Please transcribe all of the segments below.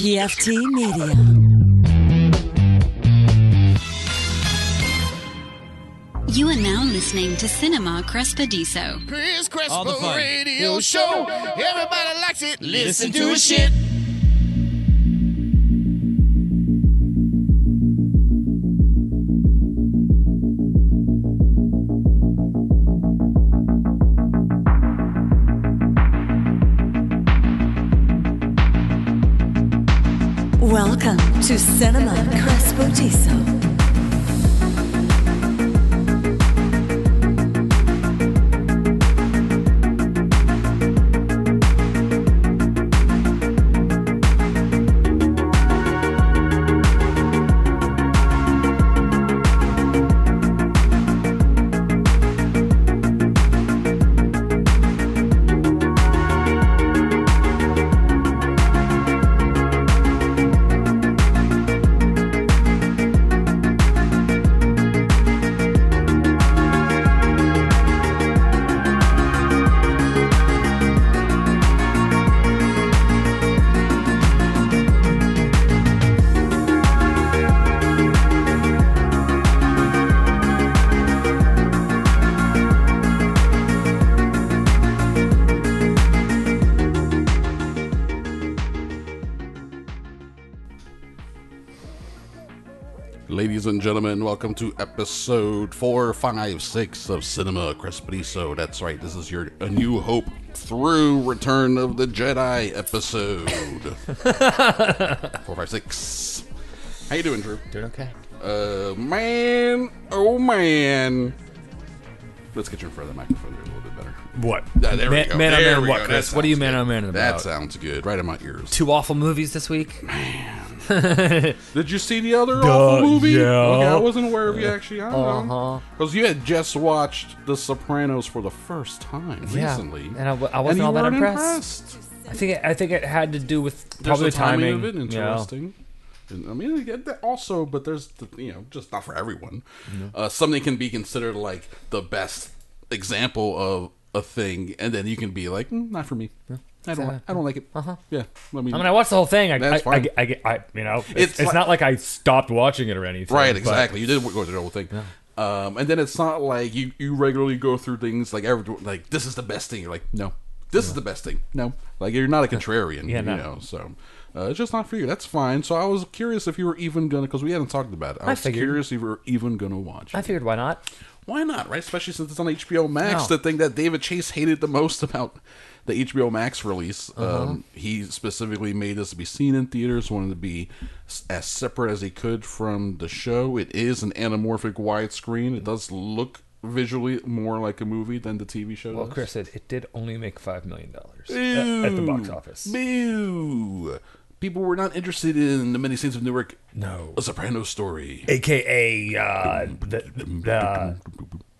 PFT Media. You are now listening to Cinema Crespediso. Chris All the Crespo fun. Radio Show. Everybody likes it. Listen to his shit. To Cinema Crespodiso. Ladies and gentlemen, welcome to episode 456 of Cinema Crespediso. That's right, this is your A New Hope through Return of the Jedi episode. 456. How you doing, Drew? Doing okay. Uh, man, oh man. Let's get you in front of the microphone there a little bit better. What? Yeah, there man, we go. Man There on man what. Chris? What are you man good. on man about? That sounds good. Right in my ears. Two awful movies this week. Did you see the other Duh, awful movie? yeah. Okay, I wasn't aware of you actually. I don't Uh-huh. Because you had just watched The Sopranos for the first time Yeah, recently. and I w- I and wasn't you all that weren't impressed. I think it, I think it had to do with probably the the timing. of it know. interesting. And, I mean, I get that also, but there's the, you know just not for everyone. Uh, something can be considered like the best example of a thing, and then you can be like, mm, not for me. I don't. Like, I don't like it. Uh huh. Yeah. I mean, I mean, I watched the whole thing. I, That's I, I, fine. get- I, get- I, you know, it's, It's it's, like- not like I stopped watching it or anything. Right, but- exactly. You did go through the whole thing. Um, and then it's not like you, you regularly go through things like every like this is the best thing. You're like, no, this is the best thing. No, like you're not a contrarian. Yeah, you no. know. So uh, it's just not for you. That's fine. So I was curious if you were even gonna because we hadn't talked about it. I, I was figured. curious if you were even gonna watch. I it. figured why not? Why not? Right, especially since it's on HBO Max. No. The thing that David Chase hated the most about the HBO Max release, Uh-huh. um, he specifically made this to be seen in theaters. Wanted to be as separate as he could from the show. It is an anamorphic widescreen. It does look visually more like a movie than the TV show. Well, does. Chris said it did only make five million dollars at, at the box office. Boo! People were not interested in the many saints of Newark. No. A Soprano story. AKA uh, the, the,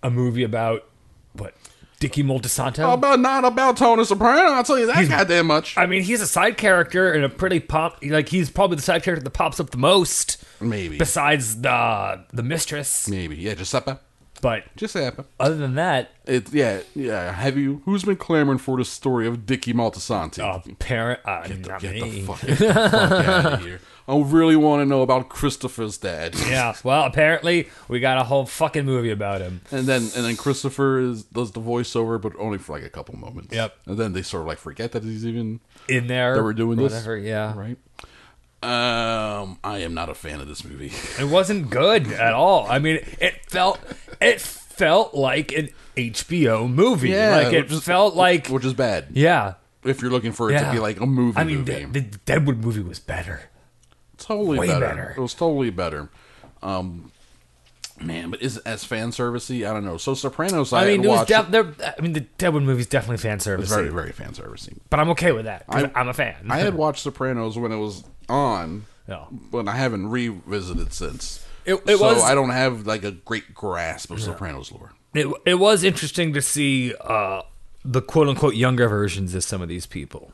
a movie about what Dickie Moltisanti. About not about Tony Soprano? I'll tell you that He's- goddamn much. I mean, he's a side character and a pretty pop. Like he's probably the side character that pops up the most, Maybe. besides the the mistress. Maybe. Yeah, Giuseppe. But Giuseppe. other than that, It yeah yeah. Have you? Who's been clamoring for the story of Dickie Moltisanti? uh, parent, uh, get the, not get the me. fuck, get the fuck out of here! I really want to know about Christopher's dad. Yeah, well, apparently we got a whole fucking movie about him. And then and then Christopher is, does the voiceover, but only for like a couple moments. Yep. And then they sort of like forget that he's even In there, that we're doing or this. Yeah, Right. Um, I am not a fan of this movie. it wasn't good at all. I mean, it felt it felt like an HBO movie. Yeah, like it which is- felt like which is bad. yeah. If you're looking for it Yeah. to be like a movie, I mean, movie. the, the Deadwood movie was better. totally way better. better. It was totally better. Um, man, but is it as fan servicey? I don't know. So Sopranos, I, I mean, it was watched. def- there. I mean, the Deadwood movie's definitely fan service, it's very very fan servicey. but I'm okay with that. 'cause I- I'm a fan. I had watched Sopranos when it was on, Yeah. but I haven't revisited since. It- it so was- I don't have like a great grasp of Sopranos lore. It it was interesting to see uh, the quote unquote younger versions of some of these people.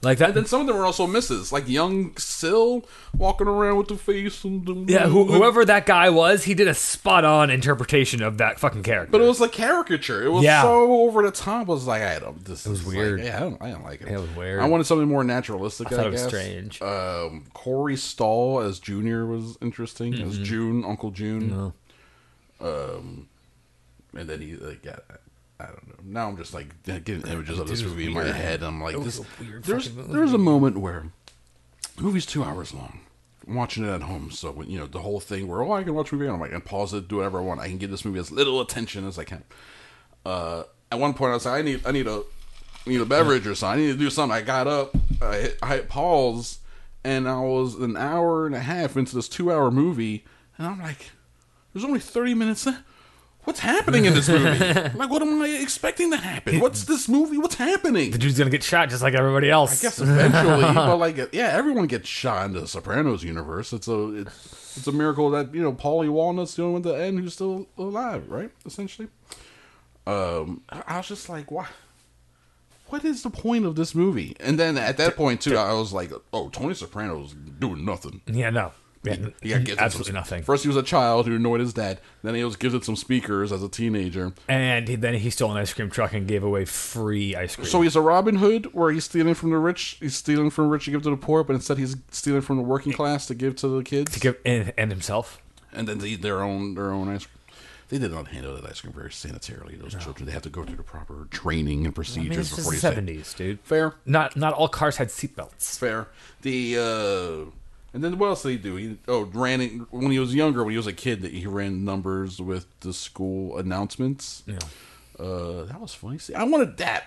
Like that. And then some of them were also misses, like young Sil walking around with the face and the yeah, who, whoever that guy was, he did a spot on interpretation of that fucking character. But it was like caricature. It was Yeah. so over the top. I was like, I don't. This it was weird. yeah, I don't, I don't like it. It was weird. I wanted something more naturalistic. I, thought it was guess. strange. Um, Corey Stoll as Junior was interesting. Mm-hmm. As June, Uncle June. Um, and then he like got. I don't know. Now I'm just like getting images of this movie in my head. I'm like, this. There's there's a moment where the movie's two hours long. I'm watching it at home, so when, you know the whole thing where oh I can watch a movie and I'm like, I can pause it, do whatever I want. I can give this movie as little attention as I can. Uh, at one point, I was like, I need I need a I need a beverage or something. I need to do something. I got up, I hit, I hit pause, and I was an hour and a half into this two hour movie, and I'm like, there's only 30 minutes left. What's happening in this movie? like, what am I expecting to happen? What's this movie? What's happening? the dude's gonna get shot just like everybody else. I guess eventually, but like, yeah, everyone gets shot in the Sopranos universe. It's a it's, it's a miracle that you know Paulie Walnut's the only one at the end who's still alive, right? Essentially, um, I I was just like, why? What is the point of this movie? And then at that point too, I was like, oh, Tony Soprano's doing nothing. Yeah, no. Yeah, He got gifted absolutely some- nothing. First, he was a child who annoyed his dad. Then he was gifted some speakers as a teenager. And he, then he stole an ice cream truck and gave away free ice cream. So he's a Robin Hood, where he's stealing from the rich. He's stealing from the rich to give to the poor, but instead he's stealing from the working class to give to the kids, to give and, and himself. and then they eat their own their own ice cream. They did not handle that ice cream very sanitarily. Those children, they have to go through the proper training and I mean, procedures it's just before the seventies, dude. fair, Not not all cars had seatbelts. fair. The uh, and then what else did he do? He oh ran it, when he was younger, when he was a kid, that he ran numbers with the school announcements. Yeah. Uh, that was funny. See, I wanted that.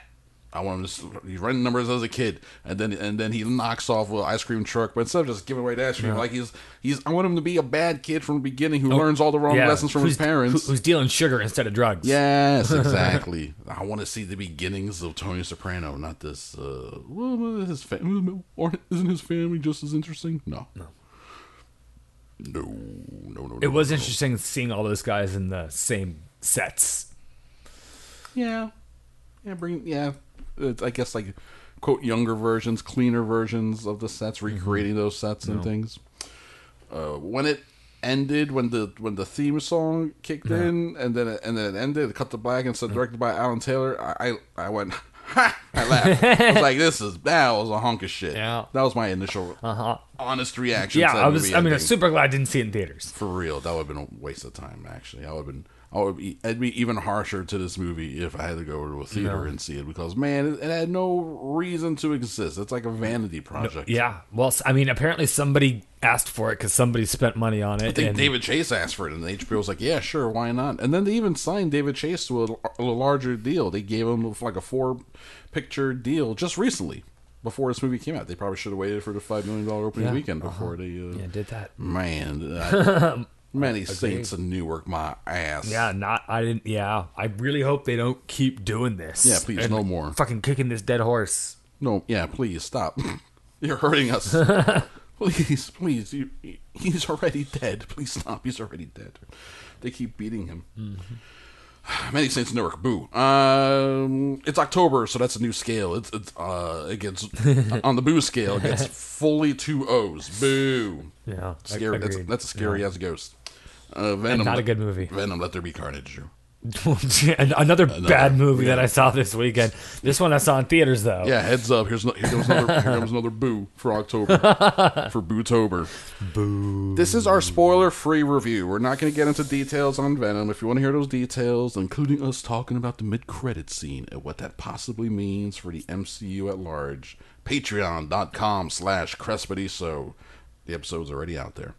I wanted to. He's running numbers as a kid, and then and then he knocks off with an ice cream truck. But instead of just giving away the ice cream, like he's he's. I want him to be a bad kid from the beginning who learns all the wrong Oh, Yeah, lessons from who's- his parents. who's dealing sugar instead of drugs. Yes, exactly. I want to see the beginnings of Tony Soprano, not this. Uh, well, his family isn't his family just as interesting? No, no, no, no, no. It no, was no. interesting seeing all those guys in the same sets. Yeah, yeah. Bring yeah. It's, I guess like quote younger versions, cleaner versions of the sets, recreating those sets and things. Uh, when it ended, when the when the theme song kicked in, and then it, and then it ended, it cut to black and said directed by Alan Taylor. I I, I went. Ha! I laughed. I was like, "This is that was a hunk of shit." Yeah. that was my initial uh-huh. honest reaction. Yeah, I was. I mean, I'm super glad I didn't see it in theaters. For real, that would have been a waste of time. Actually, I would have been. I would be. I'd be even harsher to this movie if I had to go to a theater and see it because man, it, it had no reason to exist. It's like a vanity project. Yeah. Well, I mean, apparently somebody asked for it because somebody spent money on it. I think and David Chase asked for it, and HBO was like, "Yeah, sure, why not?" And then they even signed David Chase to a, a larger deal. They gave him like a four-picture deal just recently, before this movie came out. They probably should have waited for the five million dollar opening Yeah, weekend before they. Uh, yeah, did that. Man, I- many saints in Newark, my ass. Yeah, not. I didn't. Yeah, I really hope they don't keep doing this. Yeah, please, no more. Fucking kicking this dead horse. No, yeah, please stop. You're hurting us. please, please. You, he's already dead. Please stop. He's already dead. They keep beating him. Many Saints in Newark. Boo. Um, it's October, so that's a new scale. It's it's uh, it gets on the boo scale. It gets fully two O's. Boo. Yeah, Scary. That's, agreed. that's a scary as a ghost. Uh, Venom. not a good movie. Venom. Let there be carnage. Another bad movie that I saw this weekend. This one I saw in theaters though. Yeah, heads up. Here's no, here comes another here comes another boo for October for Bootober. Boo. This is our spoiler-free review. We're not going to get into details on Venom. If you want to hear those details, including us talking about the mid-credit scene and what that possibly means for the MCU at large, Patreon.com/slash Crespediso. The episode's already out there.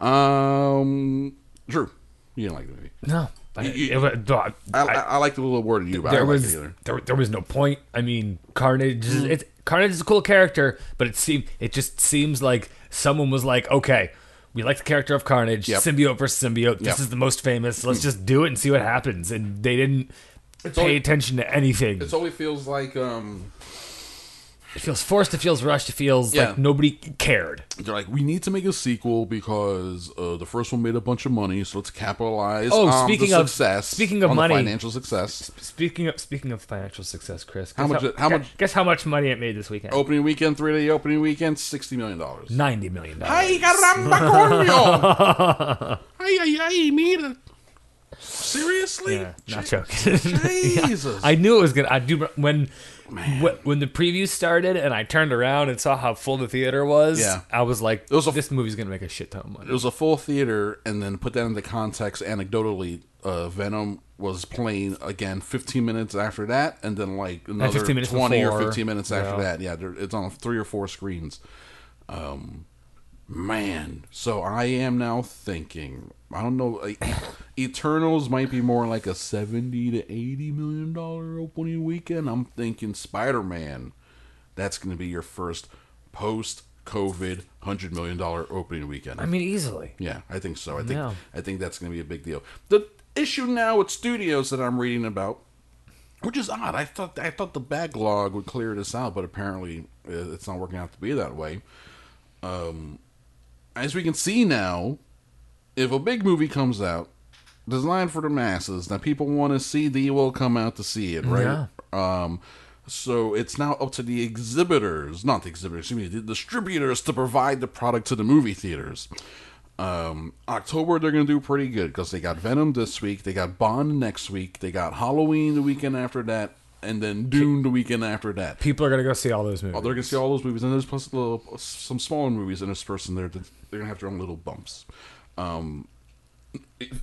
Um, Drew, you didn't like the movie. No. I, You- you- it I- I, I, I like the little word of you, but I there don't like was it either. there, there was no point. I mean, Carnage. Is, Mm. it's Carnage is a cool character, but it seemed it just seems like someone was like, okay, we like the character of Carnage, Yep. symbiote versus symbiote. This Yep. Mm. is the most famous. Let's just do it and see what happens. And they didn't pay only- attention to anything. It only feels like um It feels forced. It feels rushed. It feels Yeah. like nobody cared. They're like, we need to make a sequel because uh, the first one made a bunch of money, so let's capitalize Oh, on speaking the of- success. speaking of on the money- financial success. Speaking of speaking of financial success, Chris, How guess much- how guess- much- Guess how much money it made this weekend? Opening weekend, three day opening weekend, sixty million dollars. Ninety million dollars. Ay, caramba, coño! ay, ay, ay, mira. Seriously? Yeah, not joking. Jesus. I knew it was gonna. I do when wh- when the preview started and I turned around and saw how full the theater was. Yeah. I was like, was a- "This movie's gonna make a shit ton of money. it was a full theater, and then put that into context. Anecdotally, uh, Venom was playing again 15 minutes after that, and then like another 15 minutes 20 or 15 minutes after Yeah. that. Yeah, there, it's on three or four screens. Um, man, so I am now thinking. I don't know. Like, Eternals might be more like a 70 to 80 million dollar opening weekend. I'm thinking Spider Man. That's going to be your first post COVID hundred million dollar opening weekend. I mean, easily. Yeah, I think so. I think Yeah. I think that's going to be a big deal. The issue now with studios that I'm reading about, which is odd. I thought I thought the backlog would clear this out, but apparently uh, it's not working out to be that way. Um, as we can see now, if a big movie comes out designed for the masses that people want to see, they will come out to see it, right? Yeah. Um, so it's now up to the exhibitors, not the exhibitors, excuse me, the distributors to provide the product to the movie theaters. Um, October they're gonna do pretty good because they got Venom this week, they got Bond next week, they got Halloween the weekend after that, and then Dune the weekend after that. People are gonna go see all those movies. Oh, they're gonna see all those movies, and there's plus little, some smaller movies interspersed in there. That they're gonna have their own little bumps. Um,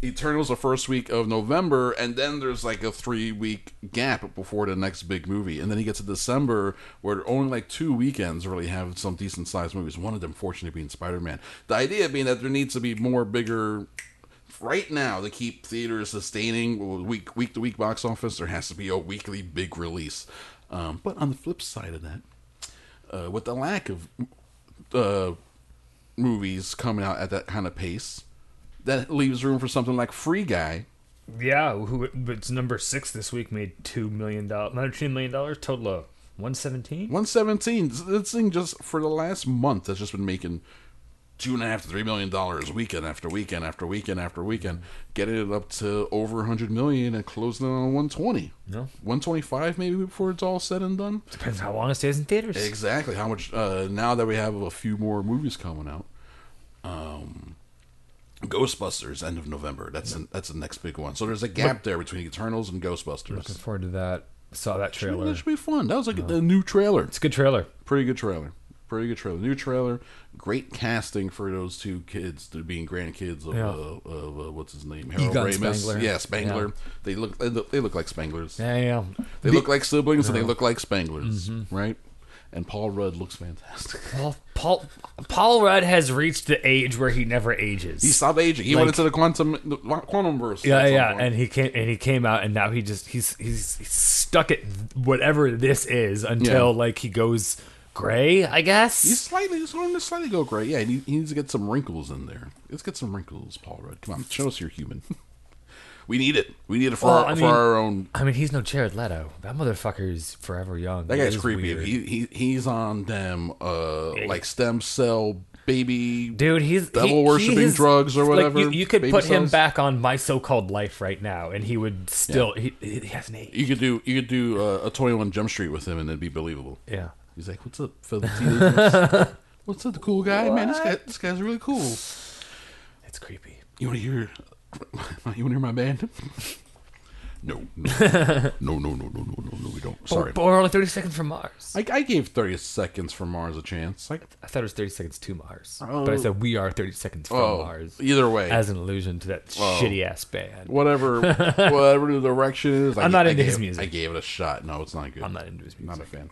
Eternals the first week of November, and then there's like a three week gap before the next big movie, and then he gets to December where only like two weekends really have some decent sized movies. One of them, fortunately, being Spider Man. The idea being that there needs to be more bigger. Right now, to keep theaters sustaining week week to week box office, there has to be a weekly big release. Um, but on the flip side of that, uh, with the lack of uh, movies coming out at that kind of pace, that leaves room for something like Free Guy. yeah, who it's number six this week made two million dollars, another two million dollars total of one seventeen. 117. This thing just for the last month has just been making two and a half to three million dollars weekend after weekend after weekend after weekend, getting it up to over a 100 million and closing it on 120. No. 125 maybe before it's all said and done. Depends how long it stays in theaters. Exactly. How much uh, now that we have a few more movies coming out? Um, Ghostbusters end of November. That's the that's the next big one. So there's a gap there between Eternals and Ghostbusters. Looking forward to that. Saw that trailer. That should be fun. That was like a new trailer. It's a good trailer. Pretty good trailer. Pretty good trailer. New trailer. Great casting for those two kids to being grandkids of, Yeah. uh, of uh, what's his name? Harold Egon Ramis. Spengler. Yeah, Spengler. Yeah. They look they look, they look like Spenglers. Yeah, yeah. They The- look like siblings and they look like Spenglers, Mm-hmm. right? And Paul Rudd looks fantastic. Paul, Paul Paul Rudd has reached the age where he never ages. He stopped aging. He Like- went into the quantum the quantum verse. yeah, yeah, and he came and he came out, and now he just he's he's, he's stuck at whatever this is until Yeah. like he goes gray, I guess. He's slightly, he's going to slightly go gray. Yeah, he, he needs to get some wrinkles in there. Let's get some wrinkles, Paul Rudd. Come on, show us you're human. we need it. We need it for, Well, our, I for mean- our own. I mean, he's no Jared Leto. That motherfucker's forever young. That guy's is creepy. weird. He, he he's on them uh like stem cell baby Dude, he's devil he- worshipping he is- drugs or like, whatever. you, you could baby put him back on my so-called life right now, and he would still he, he has an aged. You could do you could do uh, a Twenty One Jump Street with him and it'd be believable. Yeah. He's like, "What's up, fellow? What's up, the cool guy? Man, this guy this guy's really cool. It's creepy. You want to hear? You want to hear my band? No, no, no, no, no, no, no, no, no, we don't. Sorry, But we're only 30 seconds from Mars. I, I, I gave thirty seconds from Mars a chance. Like, I thought it was 30 seconds to Mars. But I said we are 30 seconds from oh, Mars. either way, As an allusion to that shitty ass band. whatever, whatever the direction is. I, I'm not I into gave, his music. I gave it a shot. No, it's not good. I'm not into his music. Not a fan.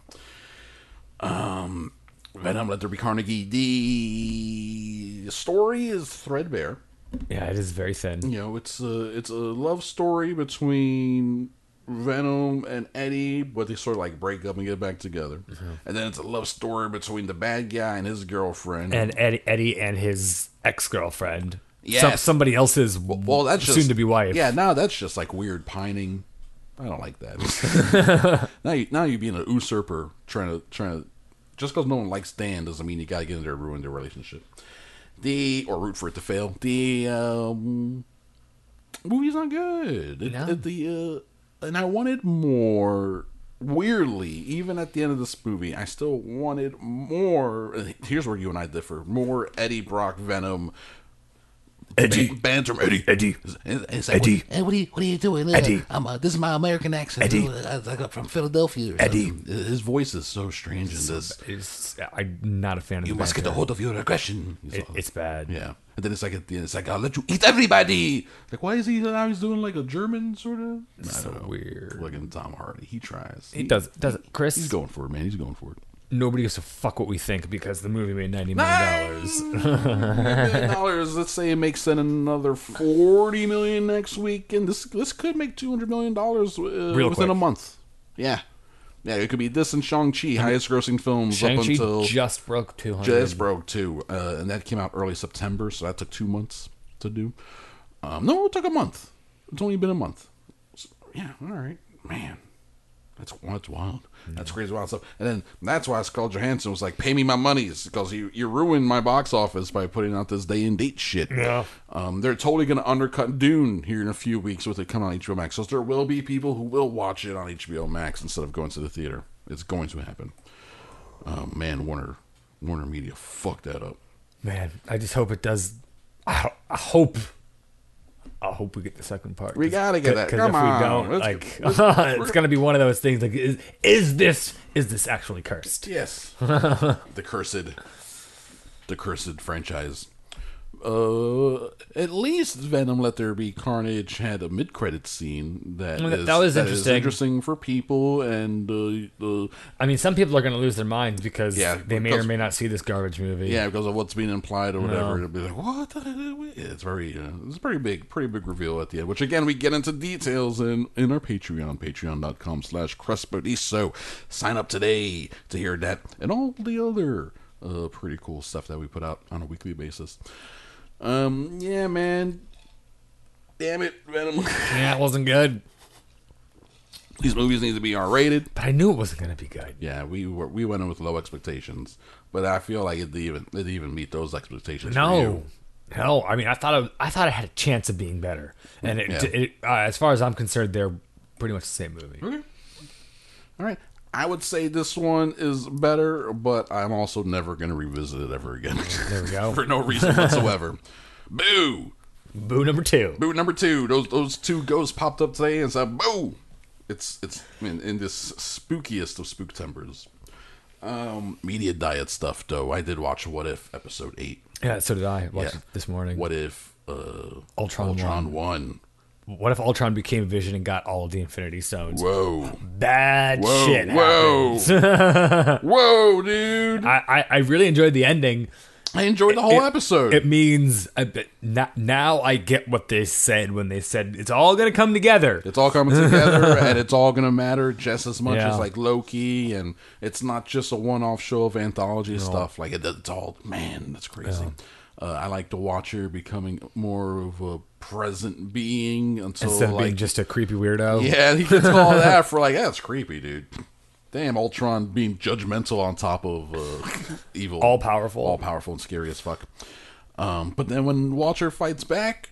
Um, Venom, Let There Be Carnage. The story is threadbare. Yeah, it is very thin. You know, it's a it's a love story between Venom and Eddie, but they sort of like break up and get back together. Mm-hmm. And then it's a love story between the bad guy and his girlfriend. And Eddie, Eddie and his ex girlfriend. Yes. somebody else's well, that's just, soon to be wife. Yeah, now that's just like weird pining. I don't like that. now you now you being an usurper trying to trying to just because no one likes Dan doesn't mean you gotta get in there and ruin their relationship. The or root for it to fail. The um, movie's not good. It- No. it- the uh, and I wanted more. Weirdly, even at the end of this movie, I still wanted more. Here's where you and I differ: more Eddie Brock Venom. Eddie. Ban- banter from Eddie. Eddie. It's- it's like, Eddie. Hey, what are you, what are you doing? Uh, Eddie. I'm, uh, this is my American accent. Eddie. I, I got from Philadelphia. Eddie. His voice is so strange in this. It's, I'm not a fan of You the must get a hold of your aggression. It, it's bad. Yeah. And then it's like at the end, it's like, I'll let you eat everybody. Like, why is he now he's doing like a German sort of? I don't so weird. Look at Tom Hardy. He tries. He does. Does it, Chris? He's going for it, man. He's going for it. Nobody gives a fuck what we think because the movie made ninety million dollars. million dollars. Let's say it makes then another forty million next week, and this this could make two hundred million dollars uh, within quick. a month. Yeah, yeah. It could be this and Shang Chi, highest grossing films Shang up until just broke two hundred. Just broke two, uh, and that came out early September, so that took two months to do. Um, no, it took a month. It's only been a month. So, yeah, all right, man. That's that's wild. That's crazy wild stuff. And then that's why Scarlett Johansson was like, "Pay me my monies," because you you ruined my box office by putting out this day and date shit. Yeah. Um, they're totally going to undercut Dune here in a few weeks with it coming on HBO Max. So there will be people who will watch it on HBO Max instead of going to the theater. It's going to happen. Oh man, Warner Warner Media fucked that up. Man, I just hope it does. I, I hope. I hope we get the second part. We gotta get that. Come if on. we don't, Let's- like, it's gonna be one of those things. Like, is, is this is this actually cursed? Yes. the cursed the cursed franchise. Uh, at least Venom Let There Be Carnage had a mid credit scene that Well, that- is- that was is interesting. interesting for people and uh, uh, I mean, some people are gonna lose their minds because Yeah, they may or may not see this garbage movie. yeah, because of what's being implied or whatever. No. It'll be like, what? the hell?" Yeah, It's very, uh, it's a pretty big, pretty big reveal at the end. Which again, we get into details in in our Patreon, Patreon.com/slash Crespodiso. Sign up today to hear that and all the other uh, pretty cool stuff that we put out on a weekly basis. Um, yeah, man. Damn it, Venom. yeah, it wasn't good, These movies need to be R rated. but I knew it wasn't gonna be good. Yeah, we were we went in with low expectations, but I feel like it didn't even it didn't even meet those expectations. No, no. I mean, I thought it, I thought it had a chance of being better, and it, Yeah. it uh, as far as I'm concerned, they're pretty much the same movie. Okay. All right. I would say this one is better, but I'm also never going to revisit it ever again. There we go. For no reason whatsoever. Boo! Boo number two. Boo number two. Those those two ghosts popped up today and said, "Boo!" It's it's in, in this spookiest of spook tempers. Um, media diet stuff, though. I did watch What If episode eight. Yeah, so did I. Watched Yeah. it this morning. What if uh, Ultron Ultron won? What if Ultron became Vision and got all of the Infinity Stones? Whoa! Bad Whoa! shit whoa! whoa, dude! I, I, I really enjoyed the ending. I enjoyed the whole It- episode. It means uh, bet now, I get what they said when they said it's all gonna come together. It's all coming together, and it's all gonna matter just as much Yeah. as like Loki, and it's not just a one-off show of anthology stuff. Like it, it's all man, that's crazy. Uh, I like the Watcher becoming more of a present being until Instead of like being just a creepy weirdo. yeah, he gets all that for like yeah, that's creepy, dude. Damn, Ultron being judgmental on top of uh, evil, All powerful. all powerful and scary as fuck. Um, but then when Watcher fights back,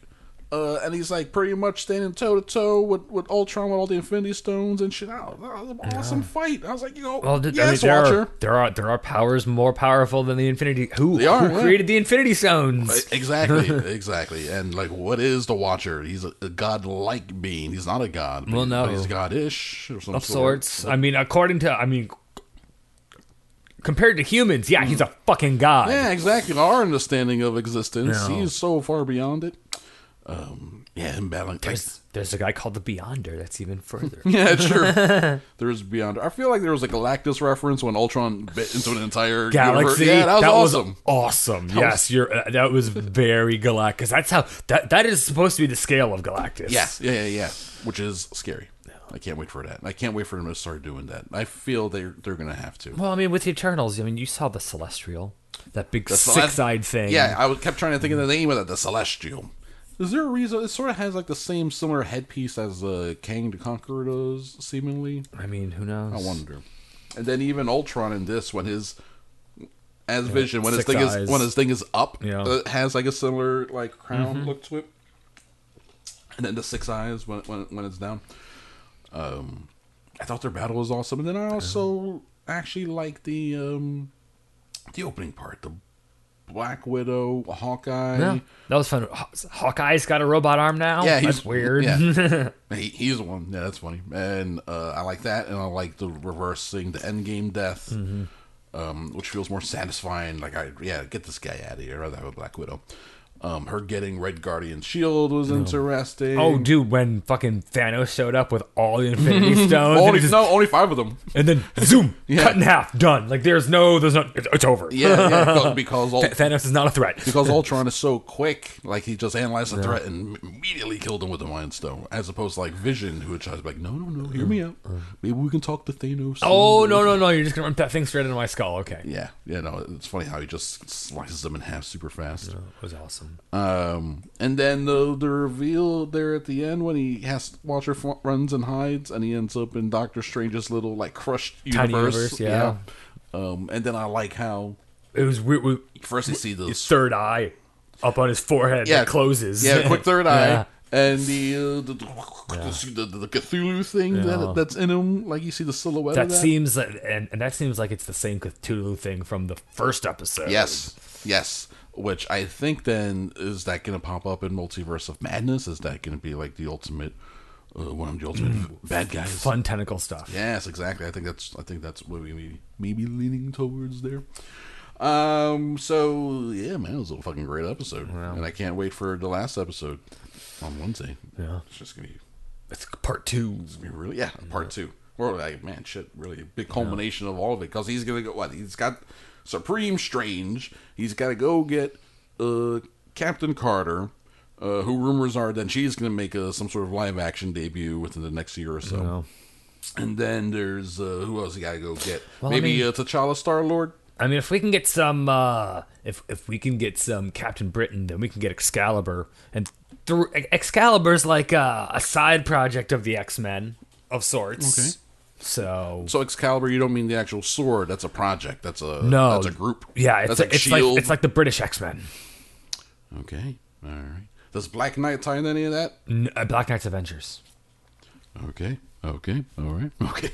uh, and he's like pretty much standing toe to toe with with Ultron with all the Infinity Stones and shit. Oh, that was an awesome fight. I was like, you know, Well, th- yes, I mean, there Watcher. are there are there are powers more powerful than the Infinity. Who They are, who yeah. created the Infinity Stones? Exactly, exactly. And like, what is the Watcher? He's a, a god-like being. He's not a god. Well, no. he's god-ish or some of sort. sorts. I mean, according to I mean, compared to humans, yeah, he's a fucking god. Yeah, exactly. Our understanding of existence, No. he's so far beyond it. Um, yeah, him battling. Like, There's, there's a guy called the Beyonder. That's even further. yeah, sure. There's Beyonder. I feel like there was a Galactus reference when Ultron bit into an entire Galaxy. Universe. Yeah, that was awesome. awesome. yes, you're. Uh, that was very Galactus. That's how that that is supposed to be the scale of Galactus. yeah, yeah, yeah, yeah. Which is scary. I can't wait for that. I can't wait for them to start doing that. I feel they're they're gonna have to. Well, I mean, with the Eternals, I mean, you saw the Celestial, that big six-eyed thing. Yeah, I was- kept trying to think of the name of it. The Celestial. Is there a reason? It sort of has like the same similar headpiece as uh, Kang the Conqueror does, seemingly. I mean, who knows? I wonder. And then even Ultron in this, when his as Vision when his thing eyes. is when his thing is up. Yeah. uh, it has like a similar like crown look to it, and then the six eyes when when when it's down. Um, I thought their battle was awesome, and then I also actually like the um the opening part, the Black Widow, Hawkeye. Yeah, that was fun. Haw- Hawkeye's got a robot arm now. Yeah, he's that's weird. Yeah, he, he's the one. Yeah, that's funny. And uh, I like that, and I like the reversing the endgame death, Mm-hmm. um, which feels more satisfying. Like, I yeah, get this guy out of here. I'd rather have a Black Widow. Um, her getting Red Guardian shield was interesting. oh, dude, when fucking Thanos showed up with all the Infinity Stones, only, just, no, only five of them. and then zoom, Yeah. cut in half, done. Like there's no, there's no, it's, it's over. Yeah, yeah, because, Th- Thanos is not a threat. because Ultron is so quick, like he just analyzed the threat and immediately killed him with the Mind Stone, as opposed to like Vision, who would try to be like, no, no, no, hear me out. Maybe we can talk to Thanos. Oh no no no! You're just gonna run that thing straight into my skull. Okay, Yeah, yeah, no, it's funny how he just slices them in half super fast. It was awesome. Um, and then the the reveal there at the end when he has Watcher f- runs and hides, and he ends up in Doctor Strange's little like crushed universe. Tiny universe, yeah. Um, and then I like how It was weird. we- first you see the His third eye up on his forehead yeah closes. yeah, quick third eye. Yeah. And the, uh, the, the, the the Cthulhu thing that, that's in him, like you see the silhouette. That of that seems that, and, and that seems like it's the same Cthulhu thing from the first episode. Yes, yes. Which I think then is that going to pop up in Multiverse of Madness? Is that going to be like the ultimate, uh, one of the ultimate bad guys? fun tentacle stuff. Yes, exactly. I think that's I think that's what we may, maybe leaning towards there. Um. So yeah, man, it was a fucking great episode, and I can't wait for the last episode on Wednesday. Yeah. it's just gonna be, It's part two. it's gonna be really yeah, part two. Or like man, shit, really a big culmination of all of it because he's gonna go. What he's got Supreme Strange. He's got to go get uh Captain Carter. Uh, who rumors are that she's going to make a, some sort of live action debut within the next year or so. No. And then there's uh, who else you gotta go get? Well, I Maybe mean- uh, T'Challa Star Lord. I mean, if we can get some, uh, if if we can get some Captain Britain, then we can get Excalibur, and th- Excalibur's like uh, a side project of the X Men of sorts. Okay. So So Excalibur, you don't mean the actual sword? That's a project. That's a no, That's a group. Yeah, it's that's like, it's like it's like the British X Men. okay, all right. Does Black Knight tie in any of that? Uh, Black Knight's Avengers. Okay, okay, all right, okay.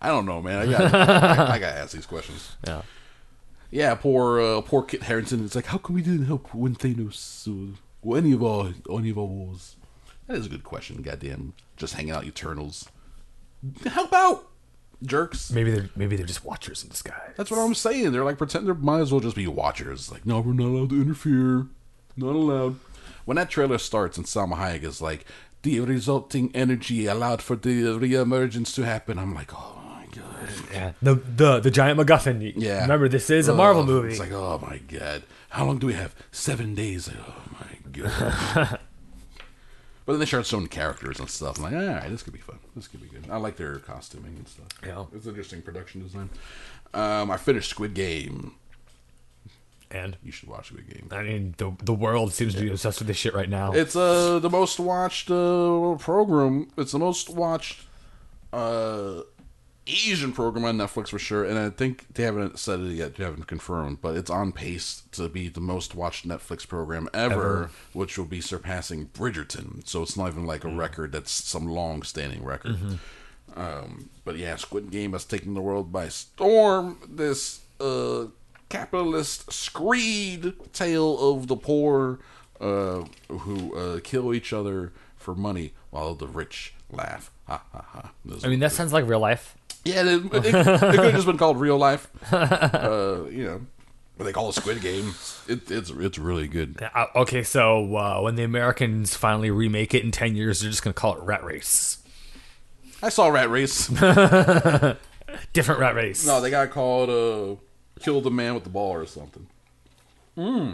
I don't know, man. I got I, I got to ask these questions. Yeah. Yeah, poor uh, poor Kit Harington. It's like, how come we didn't help when Thanos uh, or any of our any of our wars? That is a good question. Goddamn, just hanging out Eternals. Help out, jerks. Maybe they're maybe they're just Watchers in disguise. That's what I'm saying. They're like pretend. They might as well just be watchers. Like, no, we're not allowed to interfere. Not allowed. When that trailer starts and Salma Hayek is like, the resulting energy allowed for the reemergence to happen, I'm like, oh my god. Yeah. The the the giant MacGuffin. Yeah. Remember, this is a Marvel Oh, movie. It's like, oh my god. How long do we have? Seven days. Oh my god. but then they start showing characters and stuff. I'm like, all right, this could be fun. This could be good. I like their costuming and stuff. Yeah. It's interesting production design. Um, I finished Squid Game. and You should watch Squid Game. I mean, the the world seems to be obsessed with this shit right now. It's uh the most watched uh, program. It's the most watched uh Asian program on Netflix for sure, and I think they haven't said it yet. They haven't confirmed, but it's on pace to be the most watched Netflix program ever, Ever. which will be surpassing Bridgerton. So it's not even like a record that's some long-standing record. Um, but yeah, Squid Game has taken the world by storm. This uh, capitalist screed tale of the poor uh, who uh, kill each other for money while the rich laugh. Ha ha ha. This- I mean, that sounds like real life. Yeah, it, it, it could have just been called real life. Uh, you know, but they call it Squid Game. It, it's it's really good. Uh, okay, so uh, when the Americans finally remake it in ten years, they're just gonna call it Rat Race. I saw Rat Race. Different Rat Race. No, they got called uh, "Kill the Man with the Ball" or something. Hmm.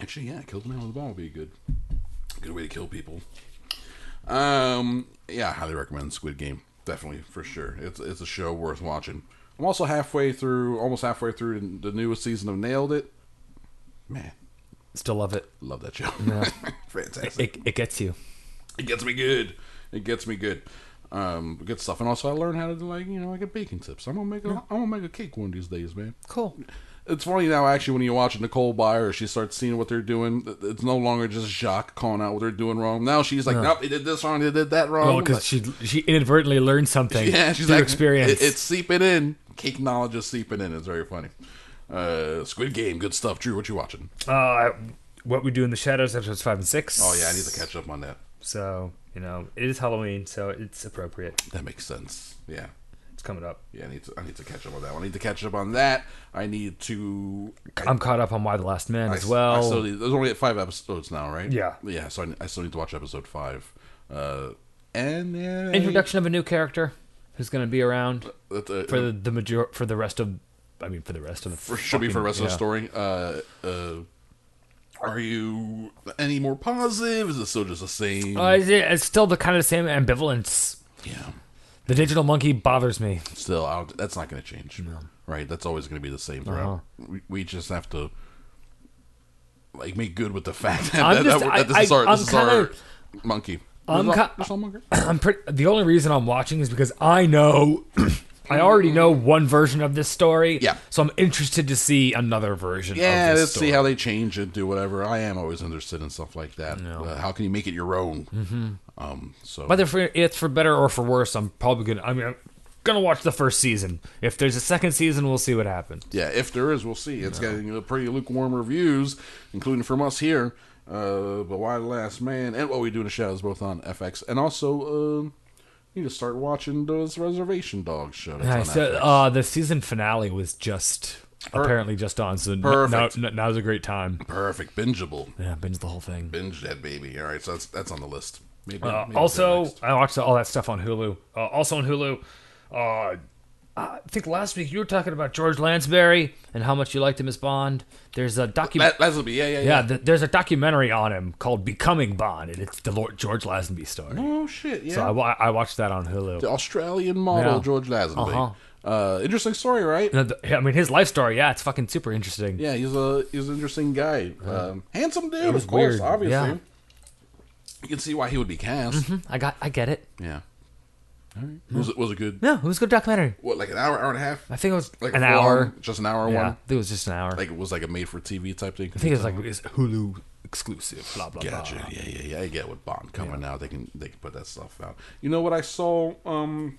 Actually, yeah, "Kill the Man with the Ball" would be a good, good way to kill people. Um, yeah, I highly recommend Squid Game. Definitely, for sure. It's it's a show worth watching. I'm also halfway through, almost halfway through the newest season of Nailed It. Man, Still love it. love that show. Fantastic. It, it gets you. It gets me good. It gets me good. Um, good stuff, and also I learned how to do like you know I get baking tips. I'm gonna make a am gonna make a cake one of these days, man. Cool. It's funny now, actually, when you watch Nicole Byer, she starts seeing what they're doing. It's no longer just Jacques calling out what they're doing wrong. Now she's like, nope, they did this wrong, they did that wrong. Well, Like- because she she inadvertently learned something. yeah, she's through like, experience. it- it's seeping in. Cake knowledge is seeping in. It's very funny. Uh, Squid Game, good stuff. Drew, what you watching? uh, what we do in the shadows, episodes five and six. Oh yeah, I need to catch up on that. So you know, it is Halloween, so it's appropriate. That makes sense. Yeah. Coming up. Yeah, I need to. I need to catch up on that. one. I need to catch up on that. I need to. I, I'm caught up on Y the Last Man I- as well. I still need, there's only five episodes now, right? Yeah. Yeah. So I, I still need to watch episode five. Uh, and yeah, Introduction of a new character who's going to be around That, uh, for the, the major for the rest of. I mean, for the rest of the. for, should be for the rest of the story. Uh, uh, are you any more positive? Is it still just the same? Uh, it's still the kind of same ambivalence. yeah. The digital monkey bothers me. Still, I don't, that's not going to change. Right? That's always going to be the same throughout. Uh-huh. We, we just have to like make good with the fact that, I'm that, just- that, I- this is I- our, I'm this is our monkey. I'm This is ki- this is our monkey. I'm pretty. The only reason I'm watching is because I know. I already know one version of this story. Yeah. So I'm interested to see another version. Yeah, of this let's story. see how they change it, do whatever. I am always interested in stuff like that. Uh, how can you make it your own? Mm-hmm. Um, so Whether for, it's for better or for worse, I'm probably gonna. I mean, I'm gonna watch the first season. If there's a second season, we'll see what happens. yeah, if there is, we'll see. It's getting uh, pretty lukewarm reviews, including from us here. Uh, but Y the last man and what we do in the shadows both on FX and also uh, you need to start watching those Reservation Dogs show. Yeah, on so, uh, the season finale was just apparently just on, so now, Perfect. now's a great time. Perfect, bingeable, Yeah, binge the whole thing. binge that baby. All right, so that's that's on the list. Maybe, Uh, maybe also. I watched all that stuff on Hulu. Uh, also on Hulu, uh, I think last week you were talking about George Lansbury and how much you liked him as Bond. There's a document. that, that'll yeah, yeah, yeah. Yeah, th- there's a documentary on him called "Becoming Bond," and it's the Lord George Lazenby story. Oh shit, yeah. So I, I watched that on Hulu. the Australian model Yeah. George Lazenby. Uh-huh. Uh, interesting story, right? I mean, his life story, yeah, it's fucking super interesting. Yeah, he's a he's an interesting guy. Um, handsome dude, of course, weird, obviously. yeah. You can see why he would be cast. I got, I get it. Yeah. All right. Was it was it good? No, it was a good documentary. What, like an hour, hour and a half? I think it was Like a an full hour. on- just an hour Yeah, I one. think it was just an hour. Like it was like a made for TV type thing. I think it's like it's Hulu exclusive. Blah blah Gotcha. blah. Yeah, yeah, yeah. I get with Bond coming out, they can they can put that stuff out. You know what I saw? Um,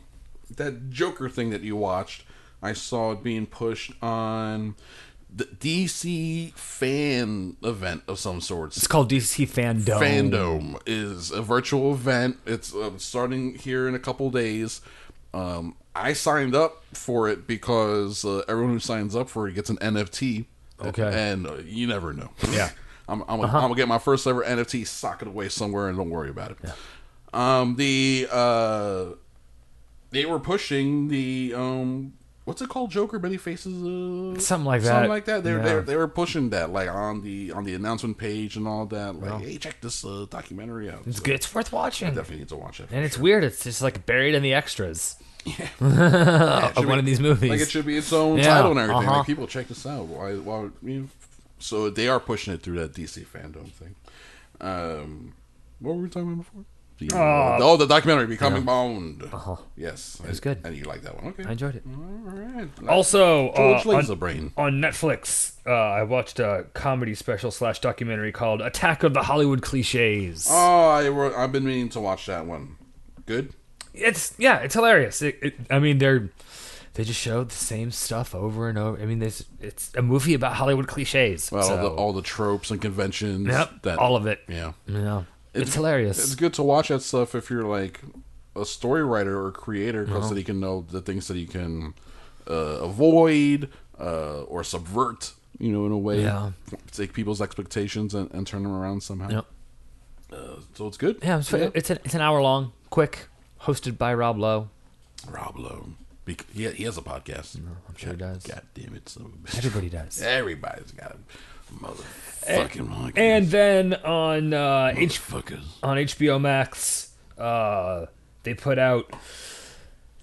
that Joker thing that you watched. I saw it being pushed on the DC fan event of some sorts. It's called DC Fandom. Fandom is a virtual event. It's uh, starting here in a couple days. Um, I signed up for it because uh, everyone who signs up for it gets an NFT. Okay. and uh, you never know. Yeah. I'm, I'm, gonna- I'm gonna get my first ever NFT, sock it away somewhere, and don't worry about it. Um, the uh, they were pushing the um, what's it called? Joker, many faces, uh, Something like that. something like that. They were, they, were, they were pushing that like on the on the announcement page and all that. Like, hey, check this uh, documentary out. It's So good. It's worth watching. Definitely need to watch it. And it's sure. weird. It's just like buried in the extras Yeah, of one be- of these movies. Like it should be its own Yeah, title and everything. uh-huh. Like people check this out. Why? Why? I mean, so they are pushing it through that DC fandom thing. Um, what were we talking about before? The, uh, oh, the documentary "Becoming Bond." Uh-huh. Yes, it was good. And you like that one? Okay. I enjoyed it. All right. Also, George uh, on, Brain. on Netflix, uh, I watched a comedy special slash documentary called "Attack of the Hollywood Cliches." Oh, I I've been meaning to watch that one. Good. it's yeah, it's hilarious. It, it, I mean, they're they just show the same stuff over and over. I mean, there's it's a movie about Hollywood cliches. Well, so, all, the, all the tropes and conventions. yep, That all of it. Yeah. Yeah, it's, hilarious. It's good to watch that stuff if you're like a story writer or creator, because Uh-huh. then you can know the things that you can uh, avoid uh, or subvert. You know, in a way, Yeah. take people's expectations and, and turn them around somehow. Yep. Uh, so it's good. Yeah, it's, it's an it's an hour long, quick, hosted by Rob Lowe. Rob Lowe. Bec- he, he has a podcast. I'm sure he does. God damn it! So Everybody does. everybody's got a motherfucking podcast. And then on uh, H- on HBO Max, uh, they put out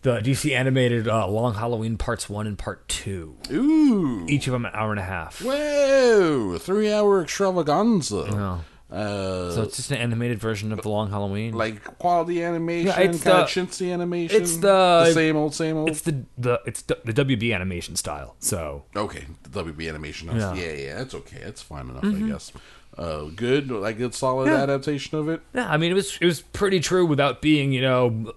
the DC animated uh, Long Halloween Parts One and Part Two. Ooh. Each of them an hour and a half. Whoa! Three hour extravaganza. Oh. Uh, So it's just an animated version of the Long Halloween. like quality animation, Yeah, it's kind of the- chintzy animation. it's the- same old, same old. it's the the it's the, the WB animation style. So Okay, the WB animation. Yeah. Mm-hmm. Yeah, yeah, that's okay. That's fine enough, I guess. Uh, good, like a solid adaptation of it. yeah, I mean it was it was pretty true without being you know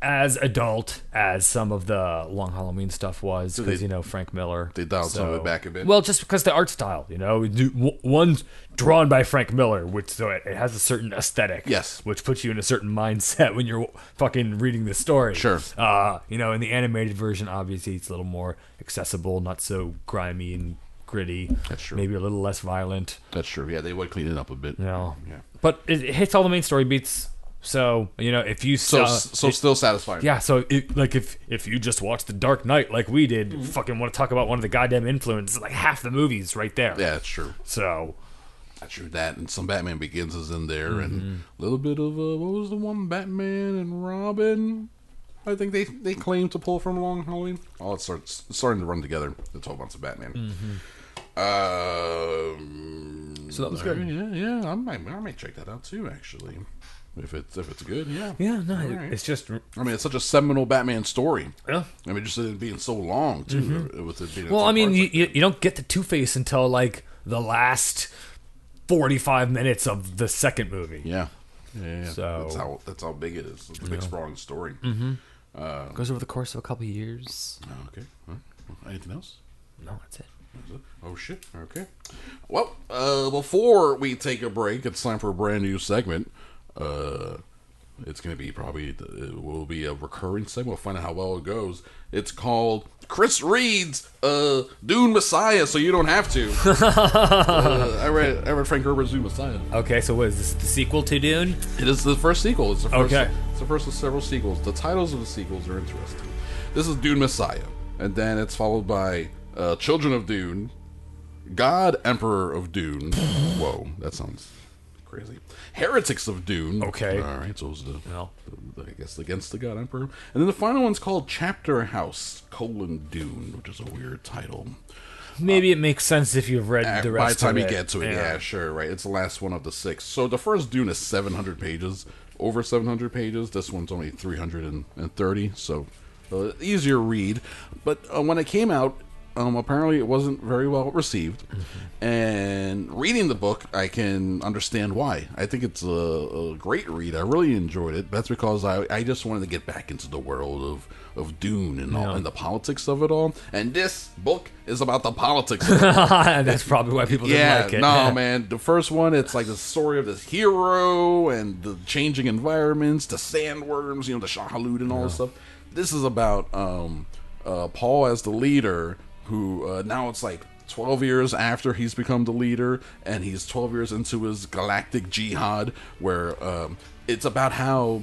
as adult as some of the Long Halloween stuff was because they- you know Frank Miller. they dialed some of it back a bit? Well, just because the art style, you know, one's drawn by Frank Miller, which so it, it has a certain aesthetic. Yes. which puts you in a certain mindset when you're fucking reading the story. Sure. Uh, you know, in the animated version, obviously it's a little more accessible, not so grimy and gritty. That's true. Maybe a little less violent. That's true. Yeah, they would clean it up a bit. Know. Yeah. But it, it hits all the main story beats. So you know, if you So, saw, so it- still satisfying. yeah, so it, like if if you just watch The Dark Knight like we did, Mm-hmm. fucking want to talk about one of the goddamn influences, like half the movies right there. Yeah, that's true. So That's true. That and some Batman Begins is in there, Mm-hmm. and a little bit of uh, what was the one Batman and Robin. I think they they claim to pull from Long Halloween. Oh, it starts it's starting to run together. The twelve months of Batman. Um, So that was good. Yeah, yeah. I might I might check that out too. Actually, if it's if it's good, yeah. yeah, no, All right. it's just I mean, it's such a seminal Batman story. yeah. I mean, just it being so long too. With it being Mm-hmm. Well, I mean, you, parts. you you don't get to Two Face until like the last forty five minutes of the second movie. yeah, yeah. yeah. So- that's how that's how big it is. It's a big, sprawling story. It goes over the course of a couple of years. Oh, okay. All right. Anything else? No, that's it? Oh shit. Okay. Well, uh, before we take a break, it's time for a brand new segment. Uh, it's going to be probably it will be a recurring segment. We'll find out how well it goes. It's called Chris Reed's uh, Dune Messiah, so you don't have to. uh, I read I read Frank Herbert's Dune Messiah. Okay, so what is this? The sequel to Dune? It is the first sequel. It's the first. Okay. It's the first of several sequels. The titles of the sequels are interesting. This is Dune Messiah, and then it's followed by uh, Children of Dune, God Emperor of Dune. Whoa, that sounds crazy. Heretics of Dune. Okay. All right. So it's the, Well. the- I guess against the God Emperor, and then the final one's called Chapter House colon Dune, which is a weird title. Maybe it makes sense if you've read Uh, the rest. by the time you it. get to it, yeah. sure, right. It's the last one of the six. So the first Dune is 700 pages, over 700 pages. This one's only 330, so uh, easier read. But uh, when it came out, um, apparently it wasn't very well received. And reading the book, I can understand why. I think it's a, a great read. I really enjoyed it. That's because I, I just wanted to get back into the world of, of Dune and all and the politics of it all. And this book is about the politics of it That's probably why people didn't yeah, like it. no, man. The first one, it's like the story of this hero and the changing environments, the sandworms, you know, the Shai-Hulud and all this stuff. This is about um, uh, Paul as the leader, who uh, now it's like 12 years after he's become the leader, and he's 12 years into his galactic jihad, where um, it's about how,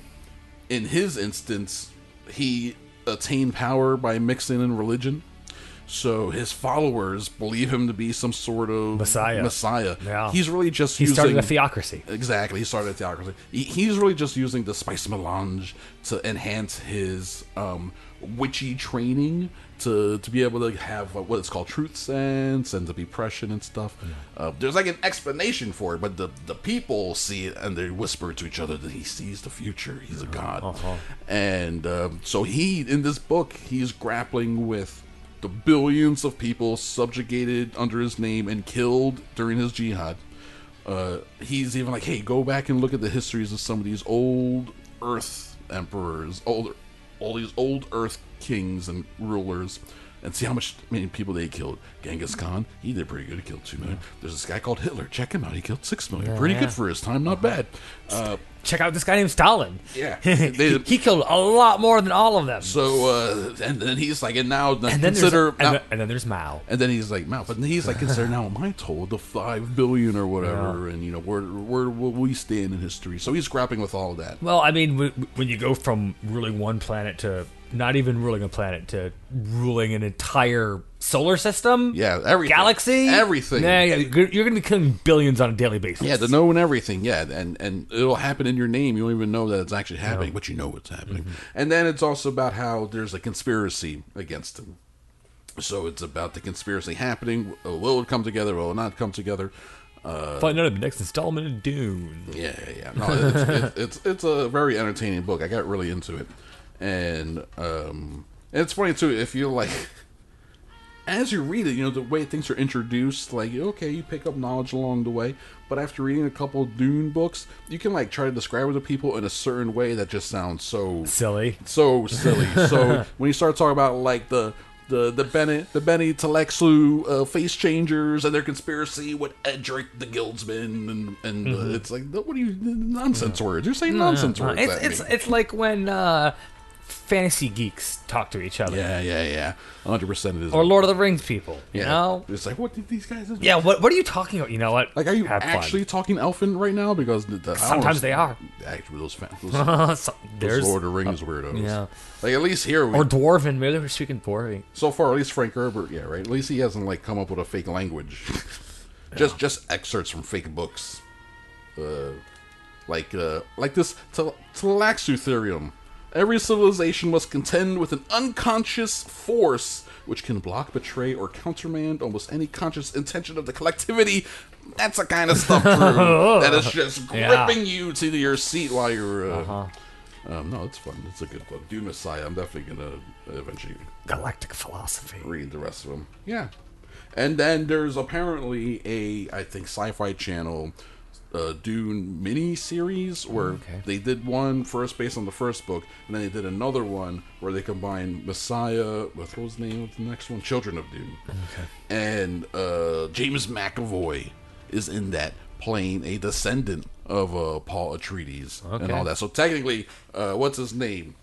in his instance, he attained power by mixing in religion. So his followers believe him to be some sort of Messiah. Messiah. Yeah. He's really just He using started a theocracy. Exactly, he started a theocracy. He, he's really just using the spice melange to enhance his um, witchy training to to be able to have uh, it's called truth sense and to be prescient and stuff. Uh, there's like an explanation for it, but the the people see it and they whisper to each other that he sees the future. He's a god, and um, so he in this book he's grappling with the billions of people subjugated under his name and killed during his jihad. Uh, he's even like, hey, go back and look at the histories of some of these old Earth emperors, all these old Earth kings and rulers, and see how much many people they killed. Genghis Khan, he did pretty good. He killed two million. There's this guy called Hitler. Check him out. He killed six million. pretty yeah. good for his time. Not bad. Uh, Check out this guy named Stalin. Yeah. he, They- he killed a lot more than all of them. so uh, and then he's like, and now and then consider there's now- and, then, and then there's Mao. And then he's like, Mao, but he's like, consider now I told the five billion or whatever, and you know where where will we stand in history? So he's grappling with all of that. Well, I mean, when you go from ruling one planet to not even ruling a planet to ruling an entire solar system, Yeah, everything, galaxy, everything. Yeah, yeah, you're you're gonna be killing billions on a daily basis. Yeah, to know and everything. Yeah, and and it'll happen in your name. You don't even know that it's actually happening, but you know it's happening. Mm-hmm. And then it's also about how there's a conspiracy against him. So it's about the conspiracy happening. Uh, Will it come together? Will it not come together? Uh, Find out in the next installment of Dune. Yeah, yeah, yeah. No, it's, it's, it's it's a very entertaining book. I got really into it, and um, and it's funny too. If you like, as you read it, you know the way things are introduced. Like, okay, you pick up knowledge along the way, but after reading a couple of Dune books, you can like try to describe it to people in a certain way that just sounds so Silly. so silly. so when you start talking about like the the the Bennett the Bene Tleilaxu uh, face changers and their conspiracy with Edric the Guildsman and and uh, it's like what are you nonsense words? You're saying nonsense Uh, words. it's it's it's like when uh, fantasy geeks talk to each other, yeah yeah yeah, hundred percent it is. or Lord of the Rings people. You yeah. know? it's like what did these guys? Yeah. What What are you talking about? You know what? Like, are you Have fun. actually talking Elfin right now? Because the, the, Sometimes they are. Actually, those fans, those, those So- There's Lord of the Rings weirdos. yeah. Like at least here, we, or dwarven. Maybe we're speaking dwarven. so far at least Frank Herbert, yeah, right. At least he hasn't like come up with a fake language. just just excerpts from fake books. Uh, like uh, like this Tel- Telaxutherium. Every civilization must contend with an unconscious force which can block, betray, or countermand almost any conscious intention of the collectivity. That's the kind of stuff Drew, that is just Yeah. gripping you to your seat while you're. Uh, um, no, it's fun. It's a good book. Dune Messiah. I'm definitely gonna eventually Galactic philosophy. read the rest of them. Yeah. And then there's apparently a, I think, Sci-Fi Channel uh, Dune mini series where Okay. they did one first based on the first book, and then they did another one where they combined Messiah with what was the name of the next one? Children of Dune. Okay. And uh, James McAvoy is in that playing a descendant of uh, Paul Atreides and all that. So technically, uh, what's his name?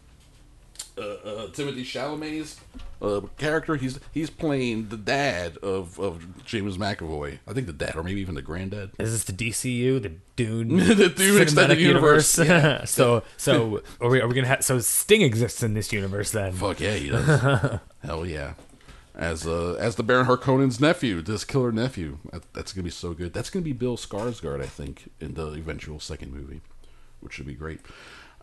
Uh, uh, Timothée Chalamet's uh, character. He's he's playing the dad of, of James McAvoy. I think the dad, or maybe even the granddad. Is this the DCU, the Dune, The Dune Extended Universe, so, so are we? Are we gonna have? So Sting exists in this universe then? Fuck yeah, he does. Hell yeah. As uh, as the Baron Harkonnen's nephew, this killer nephew. That's gonna be so good. That's gonna be Bill Skarsgård, I think, in the eventual second movie, which should be great.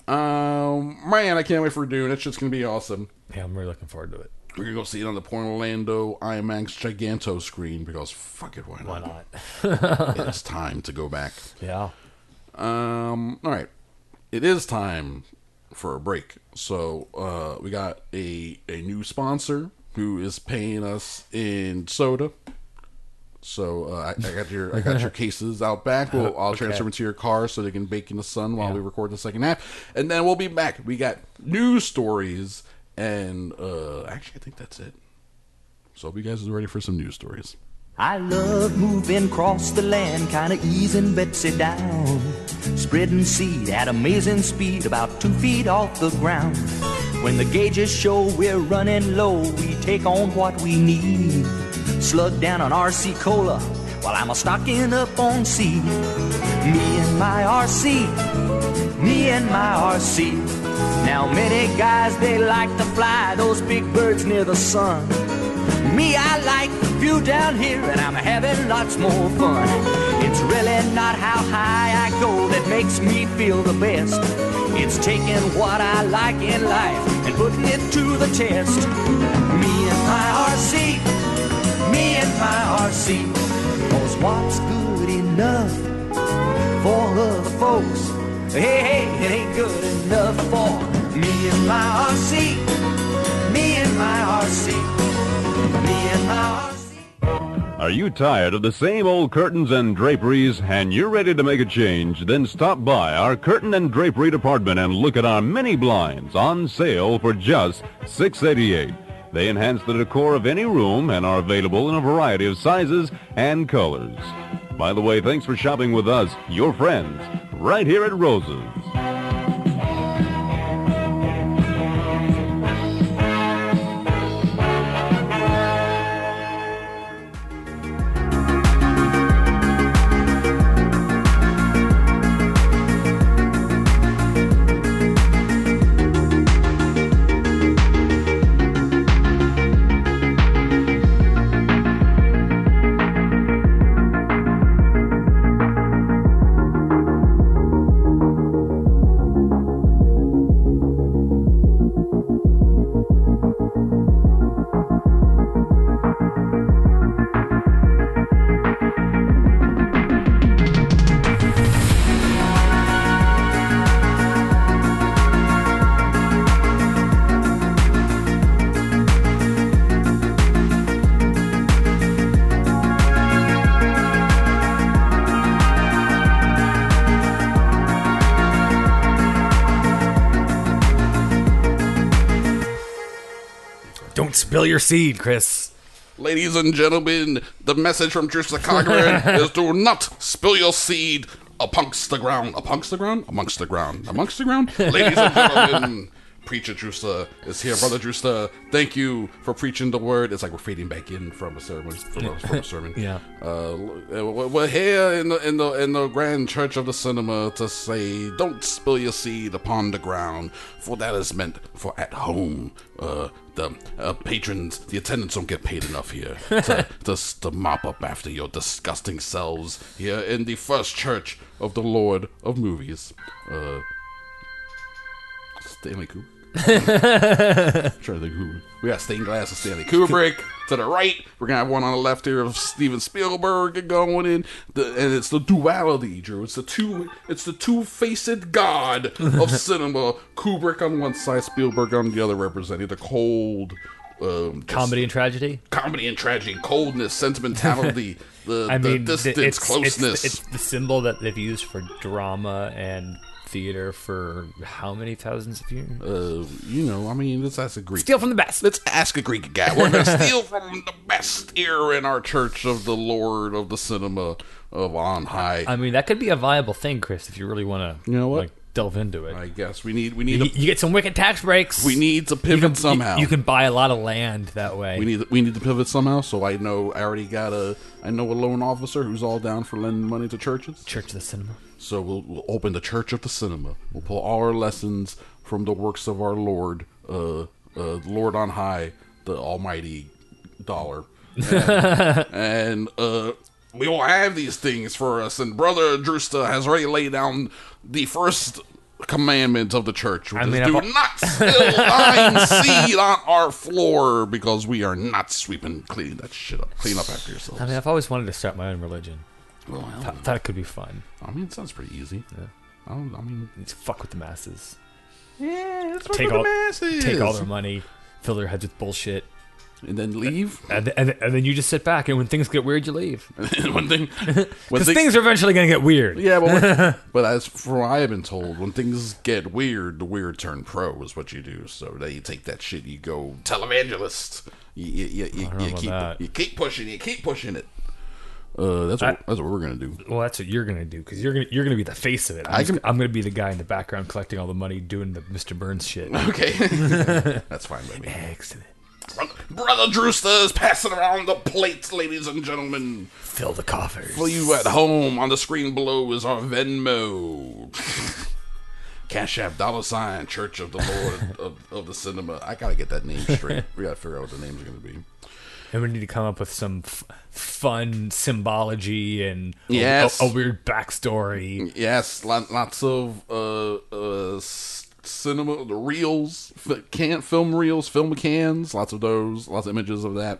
Um, man, I can't wait for Dune. It's just gonna be awesome. Yeah, I'm really looking forward to it. We're gonna go see it on the Orlando IMAX Giganto screen because fuck it, why Why not? not? it's time to go back. Yeah. Um, all right, it is time for a break. So uh, we got a a new sponsor who is paying us in soda. So uh, I, I got your I got your cases out back. We'll, I'll transfer them to your car so they can bake in the sun while we record the second half, and then we'll be back. We got news stories, and uh, actually I think that's it. So hope you guys are ready for some news stories. I love moving across the land, kinda easing Betsy down. Spreading seed at amazing speed, about two feet off the ground. When the gauges show we're running low, we take on what we need. Slug down on RC Cola, while I'm a stocking up on C. Me and my RC, me and my RC. Now many guys, they like to fly those big birds near the sun. Me, I like the view down here, and I'm having lots more fun. It's really not how high I go that makes me feel the best. It's taking what I like in life and putting it to the test. Me and my RC, me and my RC. Cause what's good enough for other folks? Hey, hey, it ain't good enough for me and my RC, me and my RC. Me and my RC. Are you tired of the same old curtains and draperies and you're ready to make a change? Then stop by our curtain and drapery department and look at our mini blinds on sale for just $6.88. They enhance the decor of any room and are available in a variety of sizes and colors. By the way, thanks for shopping with us, your friends, right here at Rose's. Your seed, Chris. Ladies and gentlemen, the message from Drusilla Cogburn is do not spill your seed amongst the ground. Amongst the ground? Amongst the ground. Amongst the ground? Ladies and gentlemen, Preacher Drusta is here. Brother Drusta, thank you for preaching the word. It's like we're fading back in from a sermon. From a, from a sermon. Yeah. Uh, we're here in the in the in the grand church of the cinema to say, don't spill your seed upon the ground, for that is meant for at home. Uh, the uh, patrons, the attendants don't get paid enough here to, to to mop up after your disgusting selves here in the first church of the Lord of Movies. Uh, Stanley Kubrick. trying to think who we got stained glass of Stanley Kubrick to the right. We're gonna have one on the left here of Steven Spielberg going in, the, and it's the duality, Drew. It's the two. It's the two-faced god of cinema. Kubrick on one side, Spielberg on the other, representing the cold. Um, Comedy and tragedy. comedy and tragedy, coldness, sentimentality, the, I the mean, distance, it's, it's- closeness. It's, the symbol that they've used for drama and theater for how many thousands of years? uh, you know, I mean, let's ask a Greek. Steal from the best. Let's ask a Greek guy. We're gonna steal from the best here in our church of the Lord of the cinema of on high. I mean, that could be a viable thing, Chris, if you really want to. You know what? Like, delve into it. I guess we need we need you, to, you get some wicked tax breaks. we need to pivot can, somehow. You, you can buy a lot of land that way. we need we need to pivot somehow. So I know I already got a I know a loan officer who's all down for lending money to churches. Church of the Cinema. So we'll, we'll open the Church of the Cinema. We'll pull all our lessons from the works of our Lord, uh, uh, Lord on high, the Almighty Dollar, and, and, uh, we will have these things for us. And Brother Drusta has already laid down the first commandment of the church, which I mean, is do not spill thine seed on our floor because we are not sweeping, cleaning that shit up. Clean up after yourselves. I mean, I've always wanted to start my own religion. Well, hell, Th- thought it could be fun. I mean, it sounds pretty easy. I, don't, I mean, Just fuck with the masses. yeah, it's Take for the all, masses. take all their money, fill their heads with bullshit, and then leave. and, th- and, th- and then you just sit back. And when things get weird, you leave. one thing, when Because thing- things are eventually going to get weird. yeah, but, when- but as from what I have been told, when things get weird, the weird turn pro is what you do. So then you take that shit, you go televangelist. You, you, you, you, know you about keep that. you keep pushing, you keep pushing it. Uh, that's what, I- that's what we're gonna do. Well, that's what you're gonna do because you're gonna you're gonna be the face of it. I'm, I just- can- I'm gonna be the guy in the background collecting all the money, doing the Mr. Burns shit. Okay, that's fine by me. Excellent. Brother Drewster is passing around the plates, ladies and gentlemen. Fill the coffers. For you at home, on the screen below is our Venmo. Cash App, dollar sign, Church of the Lord of, of the Cinema. I gotta get that name straight. we gotta figure out what the name's gonna be. And we need to come up with some f- fun symbology and a- Yes. a, a weird backstory. Yes, lots of uh, uh, cinema, the reels, can film reels, film cans, lots of those, lots of images of that.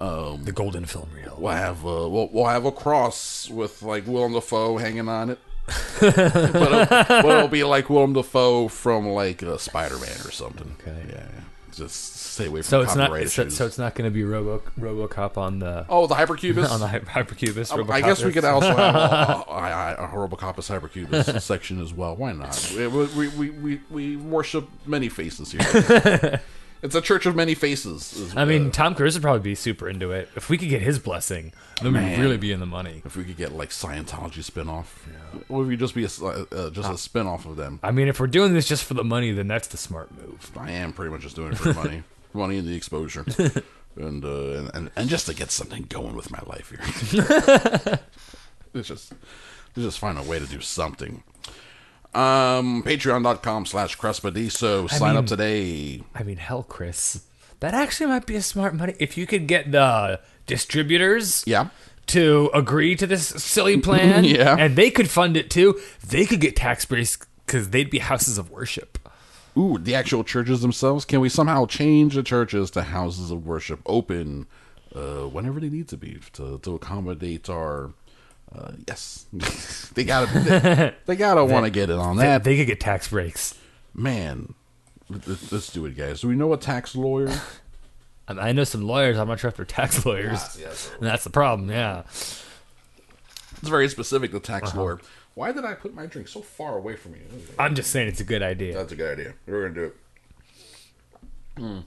Um, The golden film reel. we'll have uh, we'll, we'll have a cross with like Willem Dafoe hanging on it. but, it'll, but it'll be like Willem Dafoe from like uh, Spider Man or something. Okay. yeah, yeah. Just stay away from So it's not copyright so, so it's not going to be Robo RoboCop on the oh, the Hypercubus. on the Hy- Hypercubus. Um, I guess we is? could also have a, a, a, a Robocopus Hypercubus section as well. Why not? We, we, we, we, we worship many faces here. It's a church of many faces. I mean, uh, Tom Cruise would probably be super into it. If we could get his blessing, then we'd really be in the money. if we could get like Scientology spinoff, or if we just be a, s- uh, just a spinoff of them. I mean, if we're doing this just for the money, then that's the smart move. I am pretty much just doing it for the money, money and the exposure, and, uh, and and and just to get something going with my life here. it's just, let's just find a way to do something. Um, Patreon.com slash Crespediso. Sign up mean- today. I mean, hell, Chris, that actually might be a smart money. If you could get the distributors, Yeah. to agree to this silly plan, Yeah. and they could fund it too, they could get tax breaks because they'd be houses of worship. Ooh, the actual churches themselves. Can we somehow change the churches to houses of worship open uh, whenever they need to be to, to accommodate our. Uh, yes, they gotta. They, they gotta want to get it on that. they could get tax breaks. Man, let's, let's do it, guys. Do we know a tax lawyer? I, mean, I know some lawyers. I'm not sure if they're tax lawyers. Yes, And that's the problem. Yeah. It's very specific. The tax lawyer. Why did I put my drink so far away from you? I'm just saying it's a good idea. That's a good idea. We're gonna do it.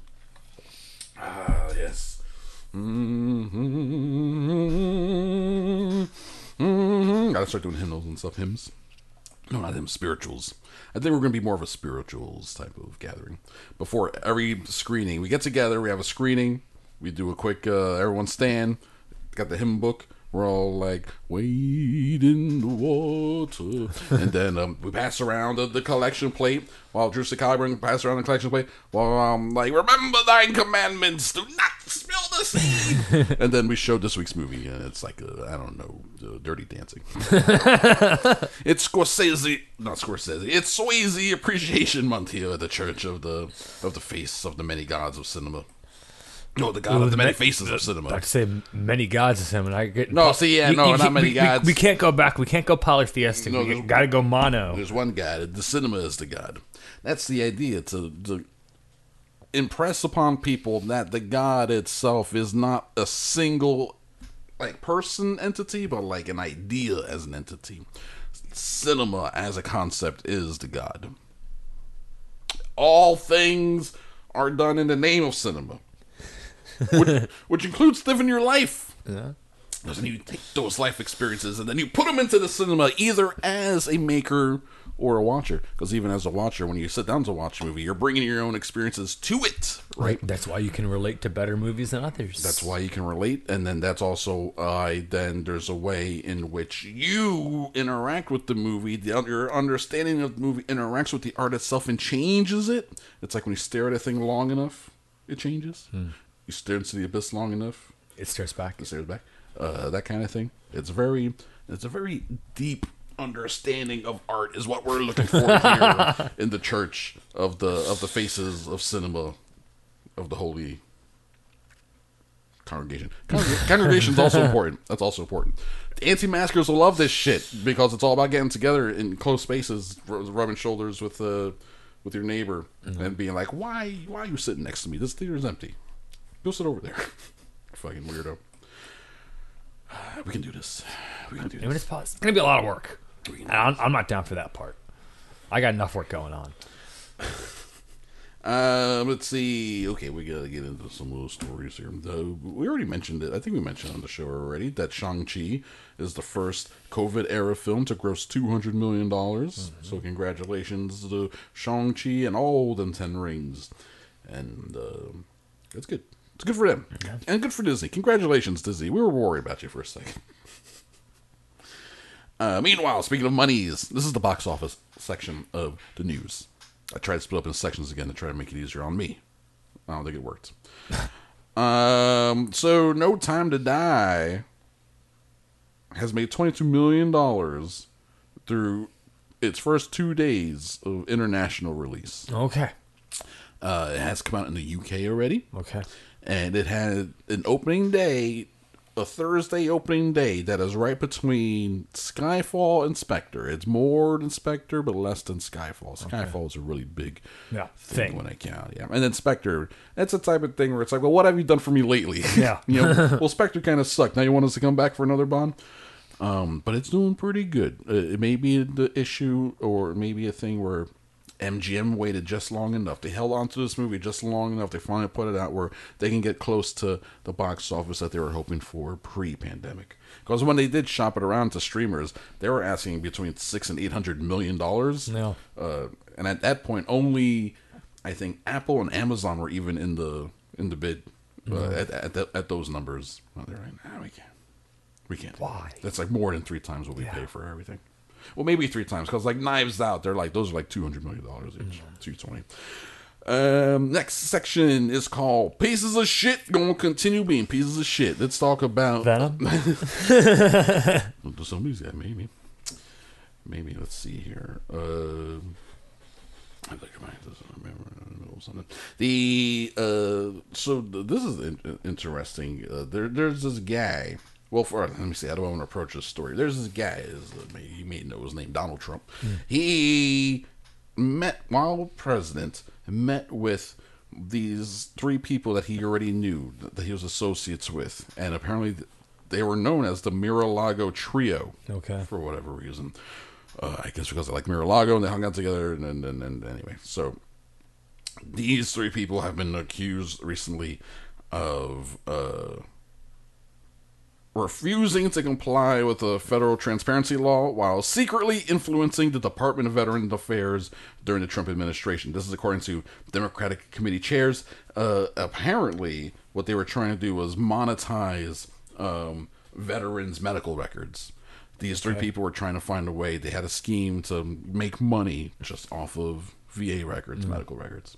Ah, yes. Mm-hmm. Gotta start doing hymnals and stuff. Hymns. No, not hymns. Spirituals. I think we're gonna be more of a spirituals type of gathering. Before every screening, we get together. We have a screening. We do a quick. Uh, everyone stand. Got the hymn book. We're all like, wade in the water. and then um, we pass around the, the collection plate while Drew Sakabra pass around the collection plate while I'm like, remember thine commandments, do not spill the seed. and then we show this week's movie, and it's like, uh, I don't know, uh, Dirty Dancing. it's Scorsese, not Scorsese, it's Swayze Appreciation Month here at the Church of the of the Face of the Many Gods of Cinema. No, the God of the Many Faces of Cinema. I to say many gods of cinema. I get No, see, yeah, no, not can't- many we, we- gods. We, can't go back. We can't go polytheistic. No, we got to go mono. There's one God. The cinema is the God. That's the idea to, to impress upon people that the God itself is not a single like person entity, but like an idea as an entity. Cinema as a concept is the God. All things are done in the name of cinema, which, which includes living your life. Yeah. And you take those life experiences and then you put them into the cinema either as a maker or a watcher. Because even as a watcher, when you sit down to watch a movie, you're bringing your own experiences to it, right? That's why you can relate to better movies than others. That's why you can relate, and then that's also uh, then there's a way in which you interact with the movie. The your understanding of the movie interacts with the art itself and changes it. It's like when you stare at a thing long enough, it changes. You stare into the abyss long enough, it stares back. it stares back. Uh, that kind of thing. It's very, it's a very deep understanding of art is what we're looking for here in the church of the of the faces of cinema of the holy congregation. Congreg- Congregation's also important. That's also important. The anti-maskers will love this shit because it's all about getting together in close spaces, rubbing shoulders with uh, with your neighbor, and being like, "Why, why are you sitting next to me? This theater is empty. Go sit over there." Fucking weirdo. We can do this. We can do this. it's, pos- it's gonna be a lot of work. I'm, I'm not down for that part. I got enough work going on. Um, let's see. Okay, we gotta get into some little stories here. Uh, we already mentioned it. I think we mentioned on the show already that Shang Chi is the first COVID era film to gross two hundred million dollars. So congratulations to Shang Chi and all them ten rings, and uh, that's good. It's good for them and good for Disney. Congratulations, Disney. We were worried about you for a second. Uh, meanwhile, speaking of monies, this is the box office section of the news. I tried to split up in sections again to try to make it easier on me. I don't think it worked. um, so, No Time to Die has made $22 million through its first two days of international release. Okay. Uh, it has come out in the UK already Okay. and it had an opening day, a Thursday opening day that is right between Skyfall and Spectre. It's more than Spectre, but less than Skyfall. Skyfall is a really big Yeah, thing, thing. when I count. Yeah, and then Spectre, that's the type of thing where it's like, well, what have you done for me lately? Yeah. you know, well, Spectre kind of sucked. Now you want us to come back for another Bond? Um, but it's doing pretty good. Uh, it may be the issue, or maybe a thing where MGM waited just long enough. They held on to this movie just long enough. They finally put it out where they can get close to the box office that they were hoping for pre-pandemic. Because when they did shop it around to streamers, they were asking between six and eight hundred million dollars. No. Uh, and at that point, only I think Apple and Amazon were even in the in the bid uh, at at, the, at those numbers. Well, they're like, nah, we can't. We can't. Why? That's like more than three times what we pay for everything. Well, maybe three times because like Knives Out, they're like those are like two hundred million dollars each, two twenty. Um, next section is called "Pieces of Shit." Gonna continue being pieces of shit. Let's talk about Venom. Somebody's got maybe, maybe. Let's see here. Uh, I think I might just remember in the middle of something. The uh, so th- this is in- interesting. Uh, there, there's this guy. Well, for let me see. How do I want to approach this story? There's this guy. You may know his name, Donald Trump. He met while president. Met with these three people that he already knew that he was associates with, and apparently they were known as the Mar-a-Lago Trio. Okay. For whatever reason, uh, I guess because they like Mar-a-Lago and they hung out together, and, and, and, and anyway, so these three people have been accused recently of uh, refusing to comply with the federal transparency law while secretly influencing the Department of Veterans Affairs during the Trump administration. This is according to Democratic committee chairs. Uh, apparently, what they were trying to do was monetize um, veterans' medical records. These three people were trying to find a way. They had a scheme to make money just off of VA records, medical records.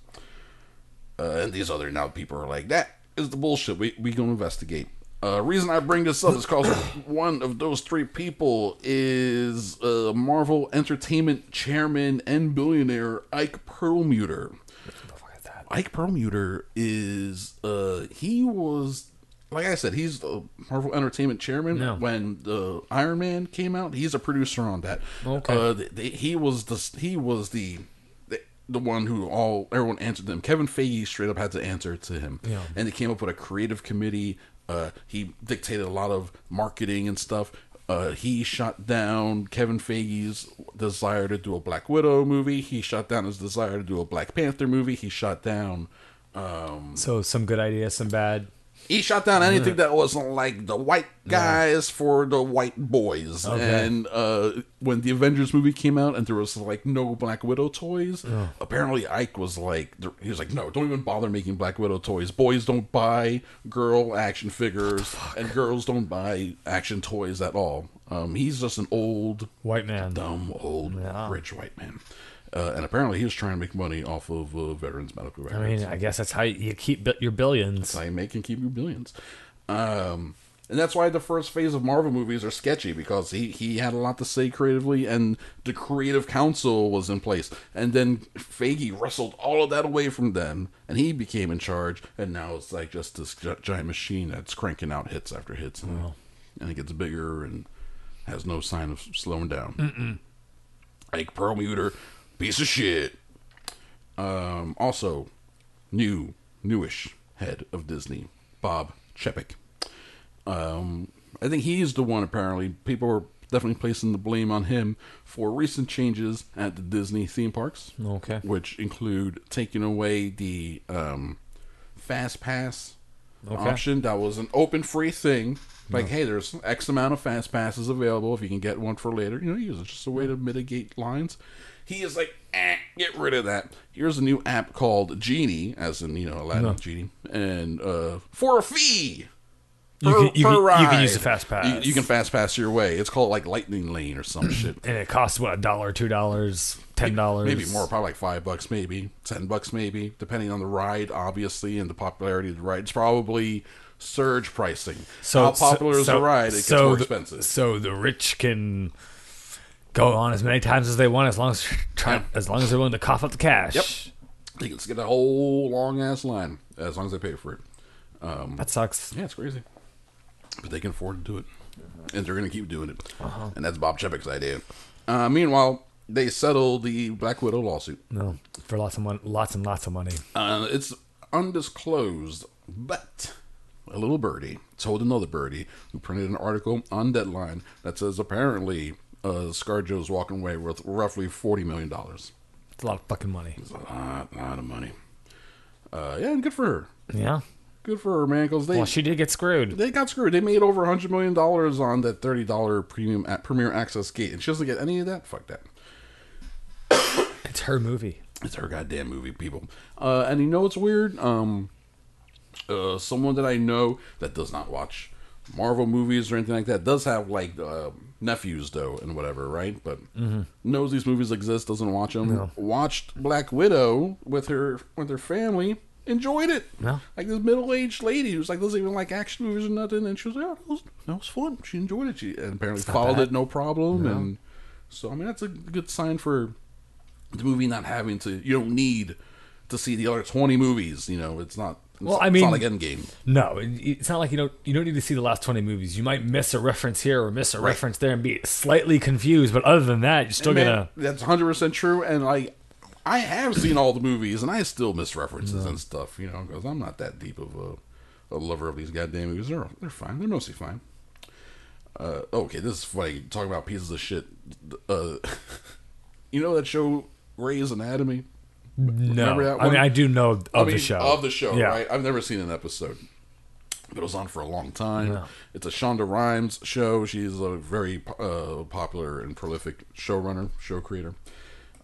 Uh, and these other now people are like, that is the bullshit. We we gonna investigate. Uh, reason I bring this up is because one of those three people is uh, Marvel Entertainment chairman and billionaire Ike Perlmutter. Ike Perlmutter is uh he was like I said he's the Marvel Entertainment chairman No. when the Iron Man came out. He's a producer on that. Okay. Uh, th- th- he was the he was the, the the one who all everyone answered them. Kevin Feige straight up had to answer to him, Yeah. and they came up with a creative committee. Uh, he dictated a lot of marketing and stuff. Uh, he shot down Kevin Feige's desire to do a Black Widow movie. He shot down his desire to do a Black Panther movie. He shot down. Um, So some good ideas, some bad. He shot down anything that wasn't like the white guys for the white boys. Okay. And uh, when the Avengers movie came out and there was like no Black Widow toys, apparently Ike was like, he was like, no, don't even bother making Black Widow toys. Boys don't buy girl action figures, and girls don't buy action toys at all. Um, he's just an old, White man. dumb, old, Yeah. rich white man. Uh, and apparently he was trying to make money off of uh, veterans medical records. I mean, I guess that's how you keep your billions. That's how you make and keep your billions. Um, and that's why the first phase of Marvel movies are sketchy because he, he had a lot to say creatively, and the creative council was in place. And then Feige wrestled all of that away from them, and he became in charge. And now it's like just this giant machine that's cranking out hits after hits, and, and it gets bigger and has no sign of slowing down. Ike Perlmutter, piece of shit. Um, also, new, newish head of Disney, Bob Chapek. Um, I think he's the one. Apparently, people are definitely placing the blame on him for recent changes at the Disney theme parks. Okay. which include taking away the um, fast pass Okay. option. That was an open free thing. Like, hey, there's X amount of fast passes available. If you can get one for later, you know, use it. It's just a way to mitigate lines. He is like, eh, get rid of that. Here's a new app called Genie, as in you know Aladdin Genie, and uh, for a fee. You per- can- you can- you can use the fast pass. You, you can fast pass your way. It's called like Lightning Lane or some shit. and it costs what a dollar, two dollars, ten dollars, Maybe more, probably like five bucks, maybe ten bucks, maybe depending on the ride, obviously, and the popularity of the ride. It's probably surge pricing. So how popular so, is the ride? It gets so more the- expensive. So the rich can go on as many times as they want, as long as try, as long as they're willing to cough up the cash. Yep. They can get a whole long ass line as long as they pay for it. That sucks. Yeah, it's crazy, but they can afford to do it, and they're going to keep doing it. Uh-huh. And that's Bob Chapek's idea. Uh, meanwhile, they settled the Black Widow lawsuit. No, for lots of money, lots and lots of money. Uh, it's undisclosed, but a little birdie told another birdie who printed an article on Deadline that says apparently uh, ScarJo's walking away with roughly forty million dollars. It's a lot of fucking money. It's a lot, lot of money. Uh, yeah, and good for her. Yeah. Good for her, man. Because they Well, she did get screwed. they got screwed. They made over hundred million dollars on that thirty dollar premium at Premier Access gate, and she doesn't get any of that. Fuck that. It's her movie. It's her goddamn movie, people. Uh, and you know what's weird? Um, uh, someone that I know that does not watch Marvel movies or anything like that does have like uh, nephews though and whatever, right? But mm-hmm. knows these movies exist, doesn't watch them. Watched Black Widow with her with her family. Enjoyed it. Yeah. Like this middle aged lady who's like doesn't even like action movies or nothing, and she was like, "Oh, that was, that was fun." She enjoyed it. She and apparently followed bad. it no problem, and so I mean that's a good sign for the movie not having to you don't need to see the other 20 movies you know it's not Well, I it's mean- not like endgame. No, it's not like you don't you don't need to see the last twenty movies. You might miss a reference here or miss a reference there and be slightly confused, but other than that, you're still Man, gonna. that's 100% true and like i have seen all the movies and i still miss references and stuff you know because i'm not that deep of a, a lover of these goddamn movies. They're, they're fine. They're mostly fine. Uh, okay this is funny. Talking about pieces of shit. Uh, you know that show Grey's Anatomy No, Remember that I mean? I do know of I mean, the show. Of the show, Yeah. right? I've never seen an episode. but It was on for a long time. It's a Shonda Rhimes show. She's a very uh, popular and prolific showrunner, show creator.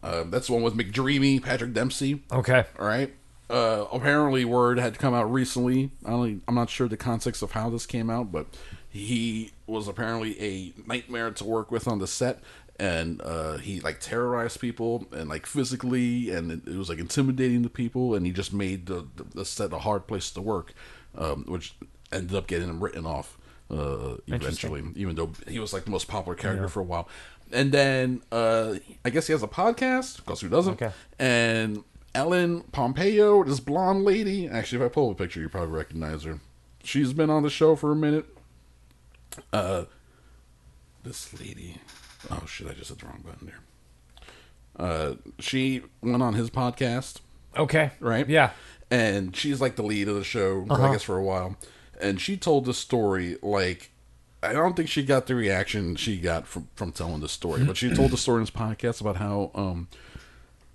Uh, that's the one with McDreamy, Patrick Dempsey. Okay. All right. Uh, apparently, word had come out recently. I only, I'm not sure the context of how this came out, but he was apparently a nightmare to work with on the set, and uh, he like terrorized people and like physically, and it, it was like intimidating the people, and he just made the, the, the set a hard place to work, um, which ended up getting him written off uh, eventually, even though he was like the most popular character for a while. And then uh, I guess he has a podcast because who doesn't? Okay. And Ellen Pompeo, this blonde lady. Actually, if I pull up a picture, you probably recognize her. She's been on the show for a minute. Uh, this lady. Oh shit! I just hit the wrong button there. Uh, she went on his podcast, Okay. right? Yeah. And she's like the lead of the show, I Uh-huh. guess, for a while. And she told the story like I don't think she got the reaction she got from from telling the story, but she told the story in this podcast about how um,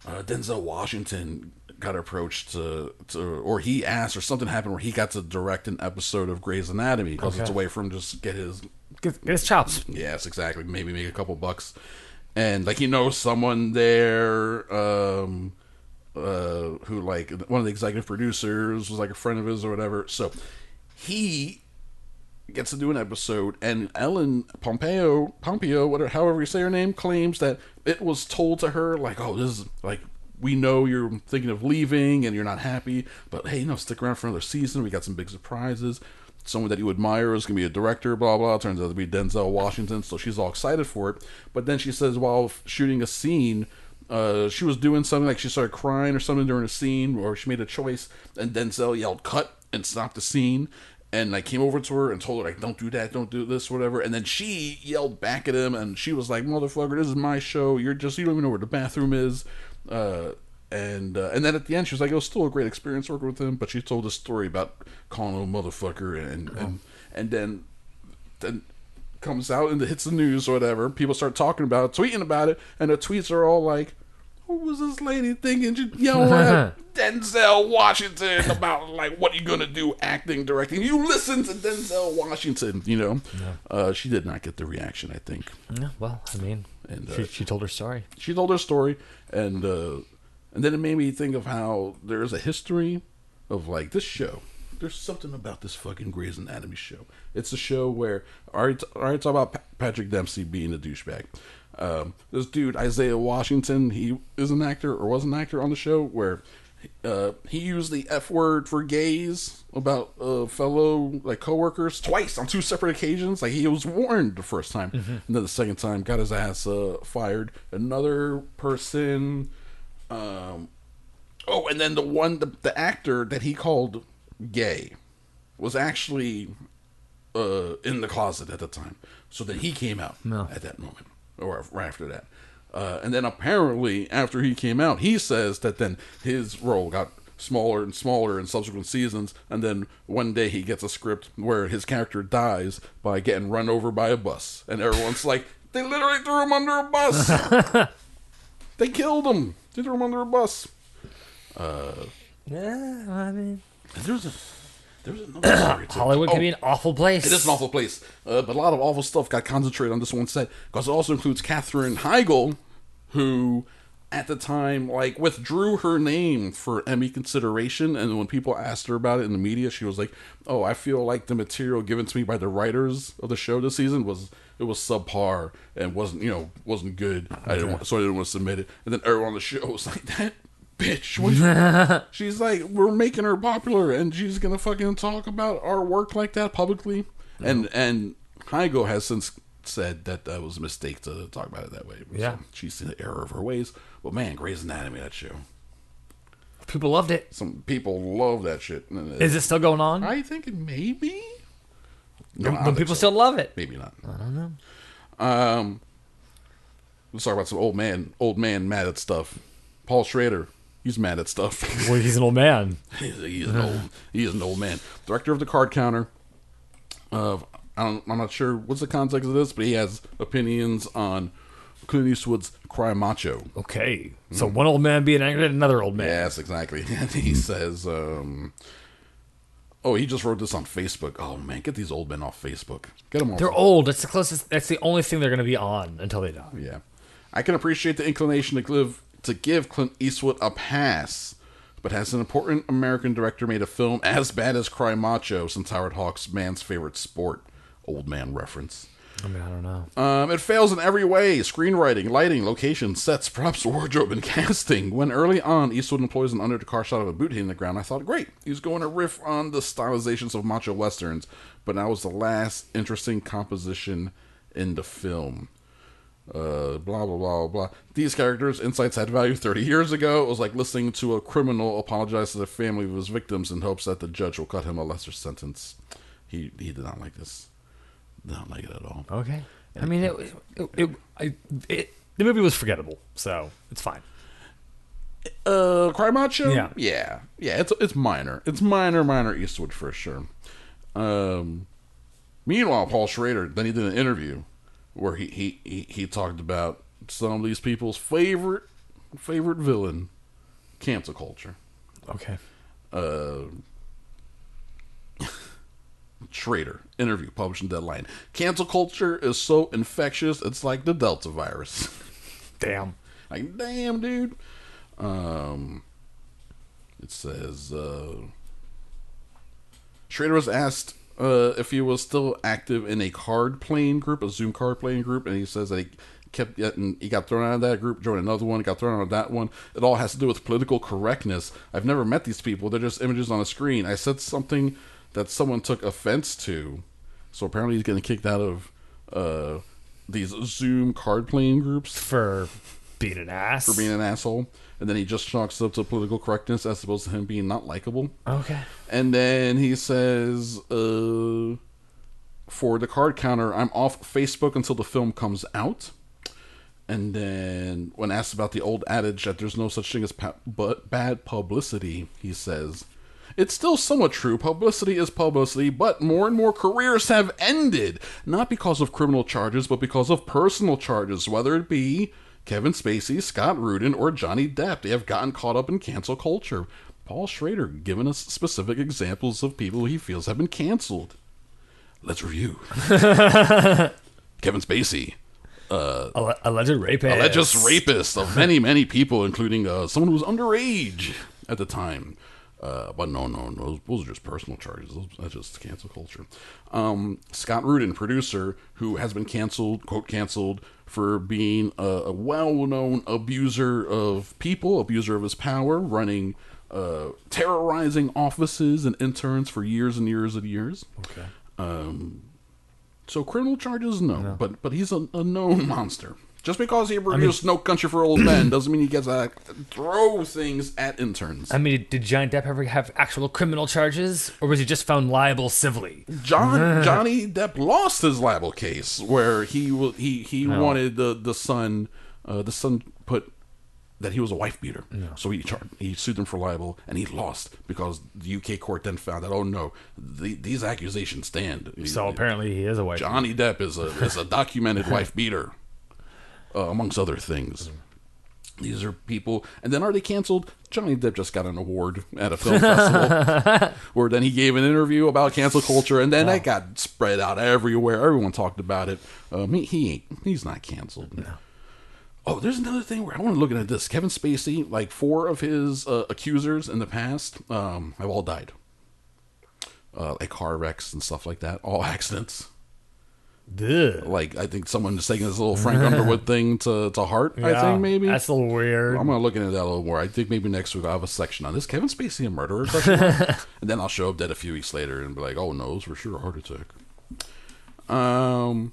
uh, Denzel Washington got approached to, to, or he asked, or something happened where he got to direct an episode of Grey's Anatomy because it's a Okay. way for him to just get his Get, get his chops. Yes, exactly. Maybe make a couple bucks, and like he knows someone there, um, uh, who like one of the executive producers was like a friend of his or whatever. So he gets to do an episode, and Ellen Pompeo, Pompeo, whatever, however you say her name, claims that it was told to her like, "Oh, this is like." We know you're thinking of leaving and you're not happy, but hey, you know, stick around for another season. We got some big surprises someone that you admire is going to be a director, blah, blah. Turns out to be Denzel Washington. So she's all excited for it. But then she says while shooting a scene, uh, she was doing something like she started crying or something during a scene, or she made a choice, and Denzel yelled cut and stopped the scene. And I came over to her and told her like, "Don't do that, don't do this, whatever." And then she yelled back at him, and she was like, "Motherfucker, this is my show. You're just you don't even know where the bathroom is." Uh, and uh, and then at the end, she was like, "It was still a great experience working with him." But she told a story about calling him a motherfucker, and and and then then comes out and it hits the news or whatever. People start talking about it, tweeting about it, and the tweets are all like, "What was this lady thinking? She yelling at Denzel Washington about like what are you gonna do, acting, directing? You listen to Denzel Washington, you know." Uh, she did not get the reaction, I think. Yeah, well, I mean, And, uh, she, she told her story. she told her story and uh and then it made me think of how there's a history of like this show there's something about this fucking Grey's Anatomy show. It's a show where I already, I talk about Pa- Patrick Dempsey being a douchebag. Um, this dude Isaiah Washington, he is an actor or was an actor on the show where uh, he used the F word for gays about uh, fellow like coworkers twice on two separate occasions. Like he was warned the first time, and then the second time got his ass uh, fired. Another person, um, oh, and then the one the, the actor that he called gay was actually uh, in the closet at the time, so that he came out No. at that moment or right after that. Uh, and then apparently, after he came out, he says that then his role got smaller and smaller in subsequent seasons. And then one day he gets a script where his character dies by getting run over by a bus, and everyone's like, "They literally threw him under a bus. they killed him. They threw him under a bus." Yeah, I mean, there's a there's another story too. Hollywood Oh, can be an awful place. It is an awful place, uh, but a lot of awful stuff got concentrated on this one set because it also includes Katherine Heigl, who at the time like withdrew her name for Emmy consideration, and when people asked her about it in the media, she was like, "Oh, I feel like the material given to me by the writers of the show this season was it was subpar and wasn't you know wasn't good. I didn't want, so I didn't want to submit it." And then everyone on the show was like, "That." Bitch, what she's like, we're making her popular, and she's gonna fucking talk about our work like that publicly. And and Heigl has since said that that was a mistake to talk about it that way. So Yeah. she's seen the error of her ways. But man, Grey's Anatomy, that show. People loved it. Some people love that shit. Is it still going on? I think it may be. No, I But people so. still love it. Maybe not. I don't know. Um, let's talk about some old man, old man mad at stuff. Paul Schrader, he's mad at stuff. Well, he's an old man. He's, he's an old he is an old man. Director of the Card Counter. Of I don't, I'm not sure what's the context of this, but he has opinions on Clint Eastwood's Cry Macho. Okay, so one old man being angry at another old man. Yes, exactly. And he says, um, Oh, he just wrote this on Facebook. Oh man, get these old men off Facebook. Get them off. They're old. That's the closest. That's the only thing they're going to be on until they die. Yeah, I can appreciate the inclination to give to give Clint Eastwood a pass, but has an important American director made a film as bad as Cry Macho since Howard Hawks' man's favorite sport? Old man reference. I mean, I don't know. Um, it fails in every way screenwriting, lighting, location, sets, props, wardrobe, and casting. When early on Eastwood employs an under the car shot of a boot hitting the ground, I thought, great, he's going to riff on the stylizations of macho westerns, but that was the last interesting composition in the film. Uh, blah, blah, blah, blah. These characters' insights had value 30 years ago. It was like listening to a criminal apologize to the family of his victims in hopes that the judge will cut him a lesser sentence. He, he did not like this. Not like it at all. Okay. I mean, it, it, it, I, it, the movie was forgettable, so it's fine. Uh, Cry Macho. Yeah. yeah, yeah. It's it's minor. It's minor, minor Eastwood for sure. Um, meanwhile, Paul Schrader then he did an interview where he he he, he talked about some of these people's favorite favorite villain, cancel culture. Okay. Uh, Schrader interview published in Deadline. Cancel culture is so infectious, it's like the Delta virus. Damn. Like, damn, dude. Um, it says uh, Schrader was asked uh, if he was still active in a card playing group, a Zoom card playing group, and he says that he kept getting, he got thrown out of that group, joined another one, got thrown out of that one. It all has to do with political correctness. I've never met these people; they're just images on a screen. I said something that someone took offense to, so apparently he's getting kicked out of uh, these Zoom card playing groups For being an ass. for being an asshole. And then he just chalks up to political correctness as opposed to him being not likable. Okay. And then he says, uh, for the card counter, I'm off Facebook until the film comes out. And then when asked about the old adage that there's no such thing as pa- but bad publicity, he says, it's still somewhat true. Publicity is publicity, but more and more careers have ended. Not because of criminal charges, but because of personal charges, whether it be Kevin Spacey, Scott Rudin, or Johnny Depp. They have gotten caught up in cancel culture. Paul Schrader giving us specific examples of people he feels have been canceled. Let's review. Kevin Spacey, Alle- alleged rapist. alleged rapist of many, many people, including uh, someone who was underage at the time. Uh, but no, no, no, those, those are just personal charges. Those, that's just cancel culture. Um, Scott Rudin, producer, who has been canceled, quote, canceled for being a, a well-known abuser of people, abuser of his power, running, uh, terrorizing offices and interns for years and years and years. Okay. So criminal charges, no, but but he's a, a known monster. Just because he produced No Country for Old Men doesn't mean he gets to throw things at interns. I mean, did Johnny Depp ever have actual criminal charges, or was he just found liable civilly? John Johnny Depp lost his libel case where he he he wanted the the Sun uh, the Sun put that he was a wife beater. So he char- he sued them for libel and he lost because the UK court then found that oh no the, these accusations stand. So apparently he is a white. Johnny Depp is a is a documented wife beater, uh, amongst other things. These are people, and then are they canceled? Johnny Depp just got an award at a film festival, where then he gave an interview about cancel culture, and then that got spread out everywhere. Everyone talked about it. Um, he, he ain't, he's not canceled. Oh, there's another thing where I want to look at this. Kevin Spacey, like four of his uh, accusers in the past, um, have all died. Uh, like car wrecks and stuff like that, all accidents Ugh. like I think someone is taking this little Frank Underwood thing to to heart. I think maybe that's a little weird. I'm gonna look into that a little more. I think maybe next week I'll have a section on this. Kevin Spacey a murderer? And then I'll show up dead a few weeks later and be like, oh no, it was for sure a heart attack. Um,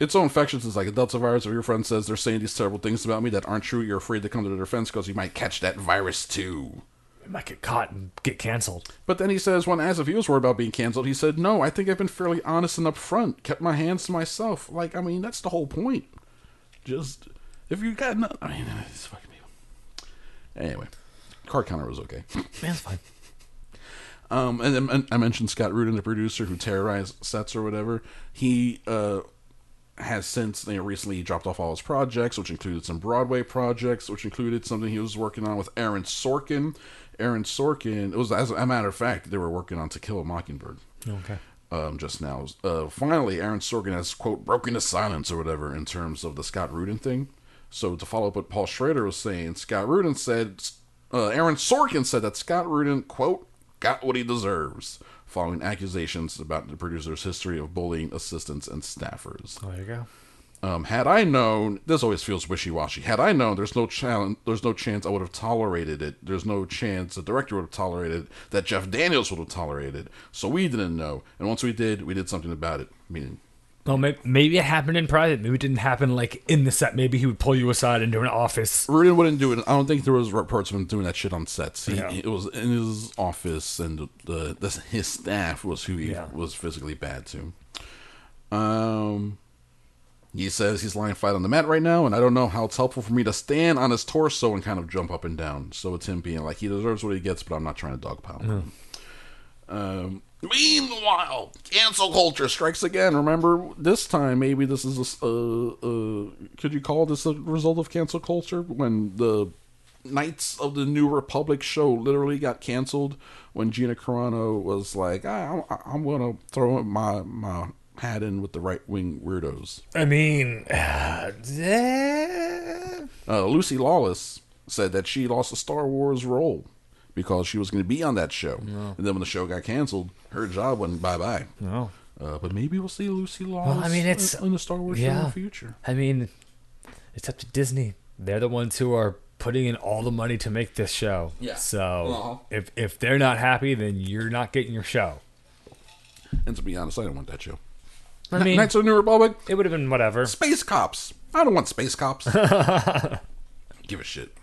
it's so infectious. It's like a Delta virus. Or your friend says they're saying these terrible things about me that aren't true. You're afraid to come to their defense because you might catch that virus too. He might get caught and get canceled. But then he says, when as if he was worried about being canceled, he said, no, I think I've been fairly honest and upfront, kept my hands to myself. Like, I mean, that's the whole point. Just, if you got no, I mean, it's fucking people. Anyway, card counter was okay. That's fine. Um, and then I mentioned Scott Rudin, the producer who terrorized sets or whatever. He uh, has since you know, recently dropped off all his projects, which included some Broadway projects, which included something he was working on with Aaron Sorkin Aaron Sorkin. It was as a matter of fact they were working on To Kill a Mockingbird. Okay. Um, just now, uh, finally, Aaron Sorkin has quote broken the silence or whatever in terms of the Scott Rudin thing. So to follow up what Paul Schrader was saying, Scott Rudin said, uh, Aaron Sorkin said that Scott Rudin quote got what he deserves following accusations about the producer's history of bullying assistants and staffers. Oh, there you go. Um, had I known, this always feels wishy-washy. Had I known, there's no challenge, there's no chance I would have tolerated it. There's no chance the director would have tolerated it, that Jeff Daniels would have tolerated. So we didn't know, and once we did, we did something about it. Meaning, Well, maybe, maybe it happened in private. Maybe it didn't happen like in the set. Maybe he would pull you aside into an office. Rudin wouldn't do it. I don't think there was reports of him doing that shit on sets. He, Yeah. It was in his office, and the, the, the his staff was who he Yeah. was physically bad to. Um, he says he's lying flat on the mat right now, and I don't know how it's helpful for me to stand on his torso and kind of jump up and down. So it's him being like he deserves what he gets, but I'm not trying to dogpile. him. Um, meanwhile, cancel culture strikes again. Remember, this time maybe this is a. uh, uh, could you call this a result of cancel culture when the Knights of the New Republic show literally got canceled when Gina Carano was like, I, I'm, I'm gonna throw my my hat in with the right wing weirdos. I mean, Uh, Lucy Lawless said that she lost a Star Wars role because she was going to be on that show, and then when the show got canceled, her job went bye bye. no. Uh, but maybe we'll see Lucy Lawless. I mean, it's- in the Star Wars show in the future. I mean, it's up to Disney. They're the ones who are putting in all the money to make this show. Yeah. So Uh-huh. if if they're not happy, then you're not getting your show. And to be honest, I don't want that show. I mean, Knights of the New Republic, it would have been whatever. space cops. I don't want space cops. Give a shit.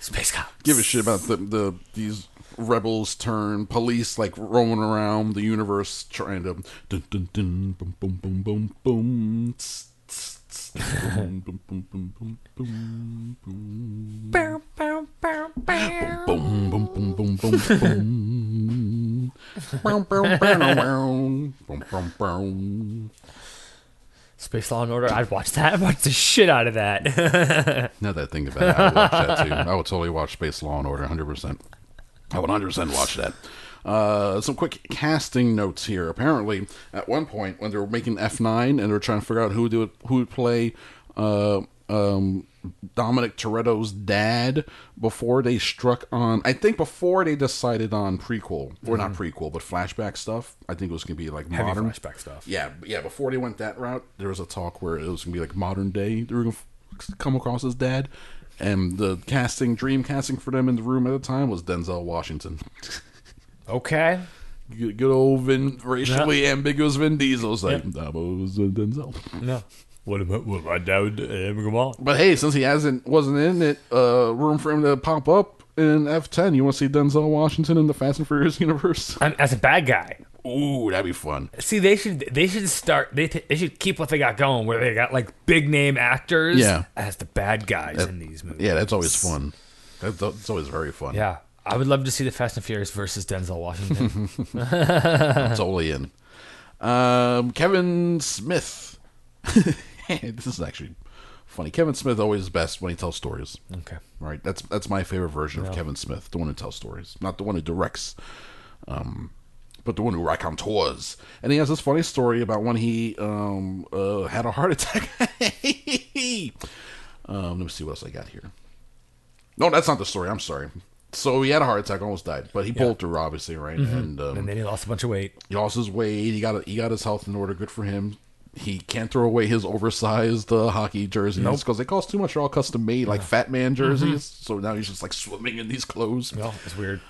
Space Cop. Give a shit about the, the these rebels turn police like roaming around the universe trying to dun dun dun boom boom boom boom boom tss, tss, tss, boom boom boom boom boom boom boom Bow, bow, bow, bow. boom boom boom boom boom boom Space Law and Order. I'd watch that. I'd watch the shit out of that. Now that I think about it, I would watch that too. I would totally watch Space Law and Order, hundred percent. I would hundred percent watch that. Uh, some quick casting notes here. Apparently, at one point when they were making F nine and they were trying to figure out who would do it, who would play uh, um, Dominic Toretto's dad, before they struck on, I think before they decided on prequel or not prequel, but flashback stuff. I think it was gonna be like Heavy modern flashback stuff. yeah, yeah. Before they went that route, there was a talk where it was gonna be like modern day. They were gonna come across his dad, and the casting, dream casting for them in the room at the time was Denzel Washington. Okay. good, good old Vin, racially ambiguous Vin Diesel. was like that was uh, Denzel. No. What about what my dad? Uh, come on. But hey, since he hasn't wasn't in it, uh, room for him to pop up in F ten. You want to see Denzel Washington in the Fast and Furious universe? I'm, as a bad guy. Ooh, that'd be fun. See, they should they should start they they should keep what they got going, where they got like big name actors Yeah. as the bad guys in these movies. Yeah, that's always fun. That's, that's always very fun. Yeah, I would love to see the Fast and Furious versus Denzel Washington. I'm totally in. Um, Kevin Smith. this is actually funny. Kevin Smith always is best when he tells stories. okay. Right? That's that's my favorite version of Kevin Smith, the one who tells stories, not the one who directs, um, but the one who raconteurs. And he has this funny story about when he um, uh, had a heart attack. um, let me see what else I got here. No, that's not the story. I'm sorry. So he had a heart attack, almost died, but he pulled through, obviously, right? And um, And then he lost a bunch of weight. he lost his weight. He got he got his health in order. Good for him. He can't throw away his oversized uh, hockey jerseys because they cost too much. They're all custom made, like fat man jerseys. So now he's just like swimming in these clothes. Well, it's weird.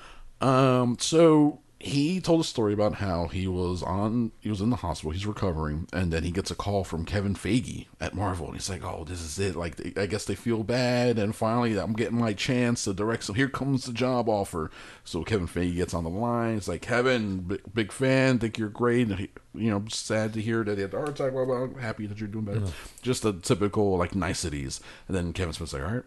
Um, so he told a story about how he was on, he was in the hospital, he's recovering, and then he gets a call from Kevin Feige at Marvel, and he's like, "Oh, this is it. Like, they, I guess they feel bad, and finally, I'm getting my chance to direct. So here comes the job offer." So Kevin Feige gets on the line. It's like, "Kevin, big, big fan, think you're great. And he, you know, sad to hear that he had a heart attack. Blah blah. Happy that you're doing better. Just the typical like niceties." And then Kevin Smith's like, "All right."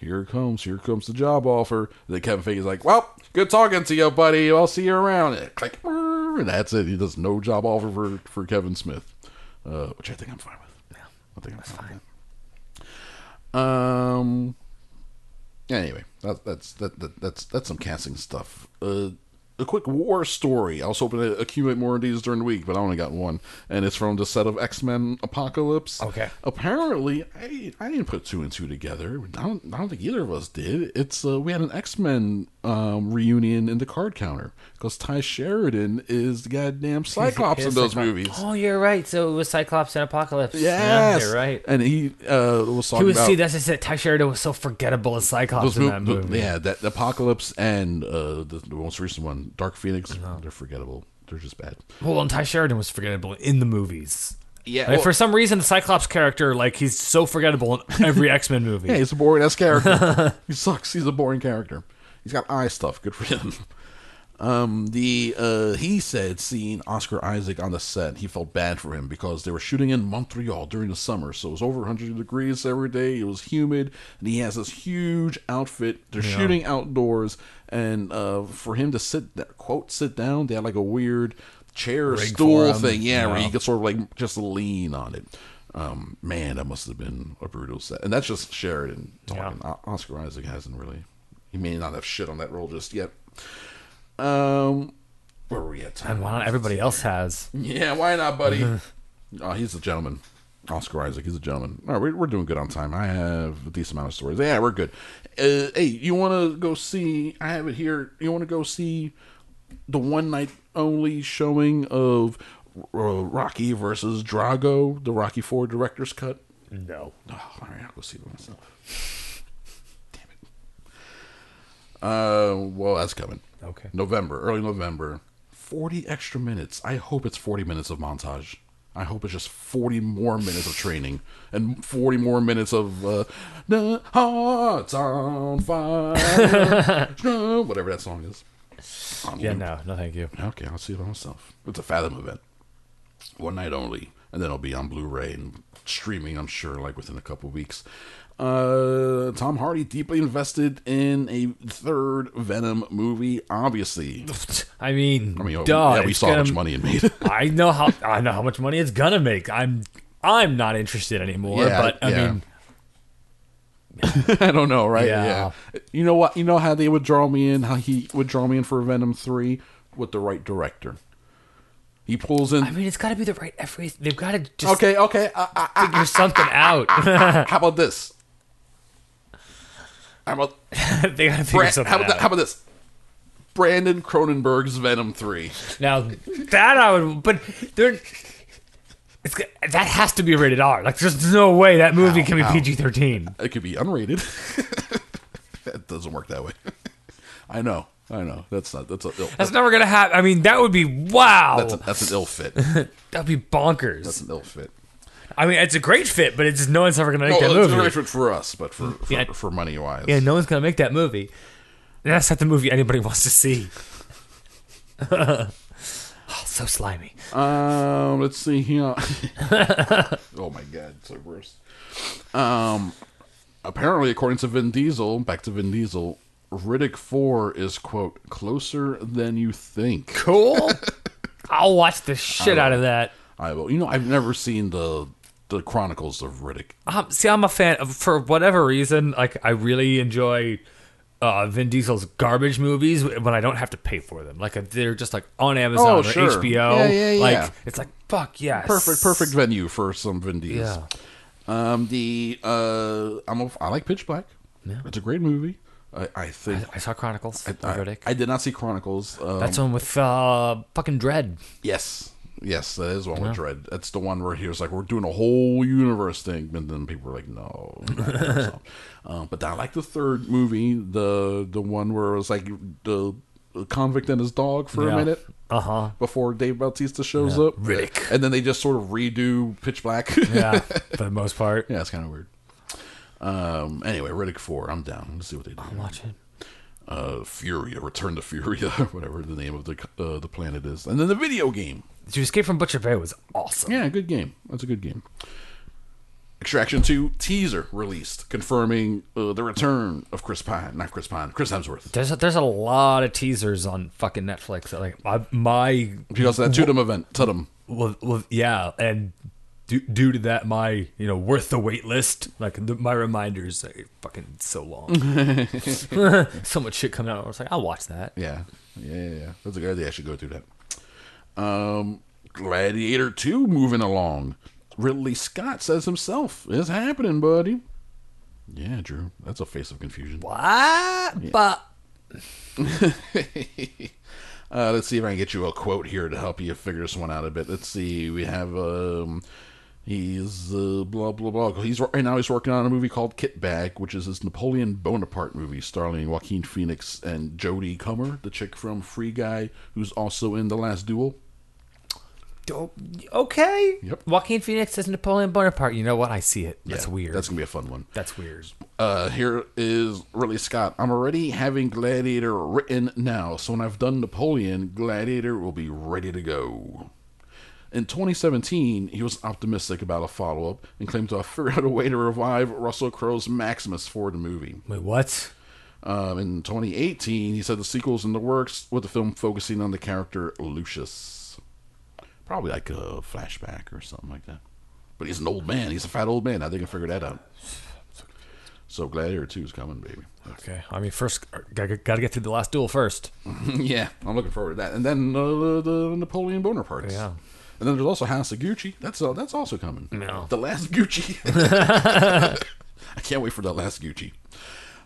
Here it comes, here comes the job offer. And then Kevin Feige's like, well, good talking to you, buddy. I'll see you around. And click, and that's it. He does no job offer for, for Kevin Smith, uh, which I think I'm fine with. Yeah, I think I'm fine. that. Um, Anyway, that, that's that, that that's that's some casting stuff. Uh, a quick war story. I was hoping to accumulate more of these during the week, but I only got one, and it's from the set of X Men Apocalypse. Okay. Apparently, I I didn't put two and two together. I don't I don't think either of us did. It's uh, we had an X Men um, reunion in the card counter because Tye Sheridan is the goddamn Cyclops in those movies. Oh, you're right. So it was Cyclops and Apocalypse. Yes, Yeah, you're right. And he uh, was He talking was about see that's just it. Tye Sheridan was so forgettable as Cyclops those in mo- that the- movie. yeah, that the Apocalypse and uh, the, the most recent one, Dark Phoenix. no. They're forgettable. They're just bad. Well, and Tye Sheridan was forgettable in the movies. Yeah, Like, for some reason, the Cyclops character, like he's so forgettable in every X Men movie. Yeah, he's a boring ass character. he sucks. He's a boring character. He's got eye stuff. Good for him. Um, the uh, he said seeing Oscar Isaac on the set, he felt bad for him because they were shooting in Montreal during the summer, so it was over 100 degrees every day. It was humid, and he has this huge outfit. They're shooting outdoors, and uh, for him to sit, there, quote, sit down, they had like a weird chair Rig stool thing, yeah, where Yeah. you could sort of like just lean on it. Um, man, that must have been a brutal set, and that's just Sheridan talking. O- Oscar Isaac hasn't really. He may not have shit on that role just yet. Um, where were we at? Time? And why not everybody else has? Yeah, why not, buddy? oh, he's a gentleman. Oscar Isaac, he's a gentleman. All right, we're, we're doing good on time. I have a decent amount of stories. Yeah, we're good. Uh, hey, you want to go see? I have it here. You want to go see the one night only showing of uh, Rocky versus Drago, the Rocky Four director's cut? No. Oh, all right, I'll go see it myself. Damn it. Uh, well, that's coming. Okay. November, early November. 40 extra minutes. I hope it's 40 minutes of montage. I hope it's just 40 more minutes of training and 40 more minutes of uh, the hearts on fire. Whatever that song is. On Yeah, no, no, thank you. Okay, I'll see it by myself. It's a Fathom event. One night only. And then it'll be on Blu ray and streaming, I'm sure, like within a couple weeks. Uh, Tom Hardy deeply invested in a third Venom movie, obviously. I mean, I mean, oh, duh, yeah, we saw how gonna- much money it made. I know how I know how much money it's gonna make. I'm I'm not interested anymore. Yeah, but I yeah. mean, I don't know, right? Yeah. You know what? You know how they would draw me in, how he would draw me in for Venom 3 with the right director. He pulls in. I mean, it's got to be the right every. They've got to just okay, okay. Uh, uh, uh, figure something out. how about this? How about they got to figure something how, about out. how about this? Brandon Cronenberg's Venom 3. now that I would, but there. It's that has to be rated R. Like, there's no way that movie Ow, can be. PG thirteen. It could be unrated. that doesn't work that way. I know. I know. That's not. That's a. Ill, That's never gonna happen. I mean, that would be wow. that's, a, that's an ill fit. That'd be bonkers. That's an ill fit. I mean, it's a great fit, but it's just no one's ever gonna make that movie. No, that it's movie. a great fit for us, but for for, Yeah. for money wise. Yeah, no one's gonna make that movie. And that's not the movie anybody wants to see. Oh, so slimy. Um, let's see here. oh my god, so gross. Um, apparently, according to Vin Diesel, back to Vin Diesel, Riddick Four is quote closer than you think. Cool. I'll watch the shit out of that. I will. You know, I've never seen the the Chronicles of Riddick. Um, see, I'm a fan of, for whatever reason. Like, I really enjoy uh, Vin Diesel's garbage movies when I don't have to pay for them. Like, uh, they're just like on Amazon Oh, or sure. HBO. Yeah, yeah, yeah. Like, it's like fuck yes, Perfect, perfect venue for some Vin Diesel. Yeah. Um, the uh, I'm a, I like Pitch Black. Yeah. It's a great movie. I, I think I saw Chronicles. of I, Riddick. I did not see Chronicles. Um, That's one with uh, fucking Dread. Yes. Yes, that is one with Dread. That's the one where he was like, "We're doing a whole universe thing," and then people were like, "No." um, but I like the third movie, the the one where it was like the, convict and his dog for Yeah. a minute Uh huh. before Dave Bautista shows Yeah. up, Riddick. and then they just sort of redo Pitch Black. Yeah, for the most part. yeah, it's kind of weird. Um. Anyway, Riddick Four. I'm down. Let's see what they do. I'm watching. Uh, Furya, Return to Furya, whatever the name of the uh, the planet is, and then the video game. To Escape from Butcher Bay was awesome. Yeah, good game. That's a good game. Extraction 2 teaser released, confirming uh, the return of Chris Pine. Not Chris Pine, Chris Hemsworth. There's a, there's a lot of teasers on fucking Netflix. Like I, my Because that Tudum event. Tudum. well, well, yeah, and due, due to that, my you know worth the wait list, like the, my reminders, are fucking so long. so much shit coming out. I was like, I'll watch that. Yeah, yeah, yeah. yeah. That's a good idea. I should go through that. Um, Gladiator Two moving along. Ridley Scott says himself, "It's happening, buddy." Yeah, Drew. That's a face of confusion. What? But Uh, let's see if I can get you a quote here to help you figure this one out a bit. Let's see. We have um, he's uh, blah blah blah. He's right now he's working on a movie called Kit Bag, which is his Napoleon Bonaparte movie starring Joaquin Phoenix and Jodie Comer, the chick from Free Guy, who's also in The Last Duel. Okay. Yep. Joaquin Phoenix as Napoleon Bonaparte. You know what? I see it. That's Yeah, weird. That's gonna be a fun one. That's weird. Uh, here is Ridley Scott. I'm already having Gladiator written now, so when I've done Napoleon, Gladiator will be ready to go. In 2017, he was optimistic about a follow up and claimed to have figured out a way to revive Russell Crowe's Maximus for the movie. Wait, what? Um, in 2018, he said the sequel's in the works, with the film focusing on the character Lucius. Probably like a flashback or something like that. But he's an old man. He's a fat old man. Now they can figure that out. So Gladiator 2 is coming, baby. Okay. I mean, first, gotta, gotta get through the last duel first. yeah, I'm looking forward to that. And then uh, the Napoleon Bonaparte. Yeah. And then there's also House of Gucci. That's uh, that's also coming. No. The last Gucci. I can't wait for the last Gucci.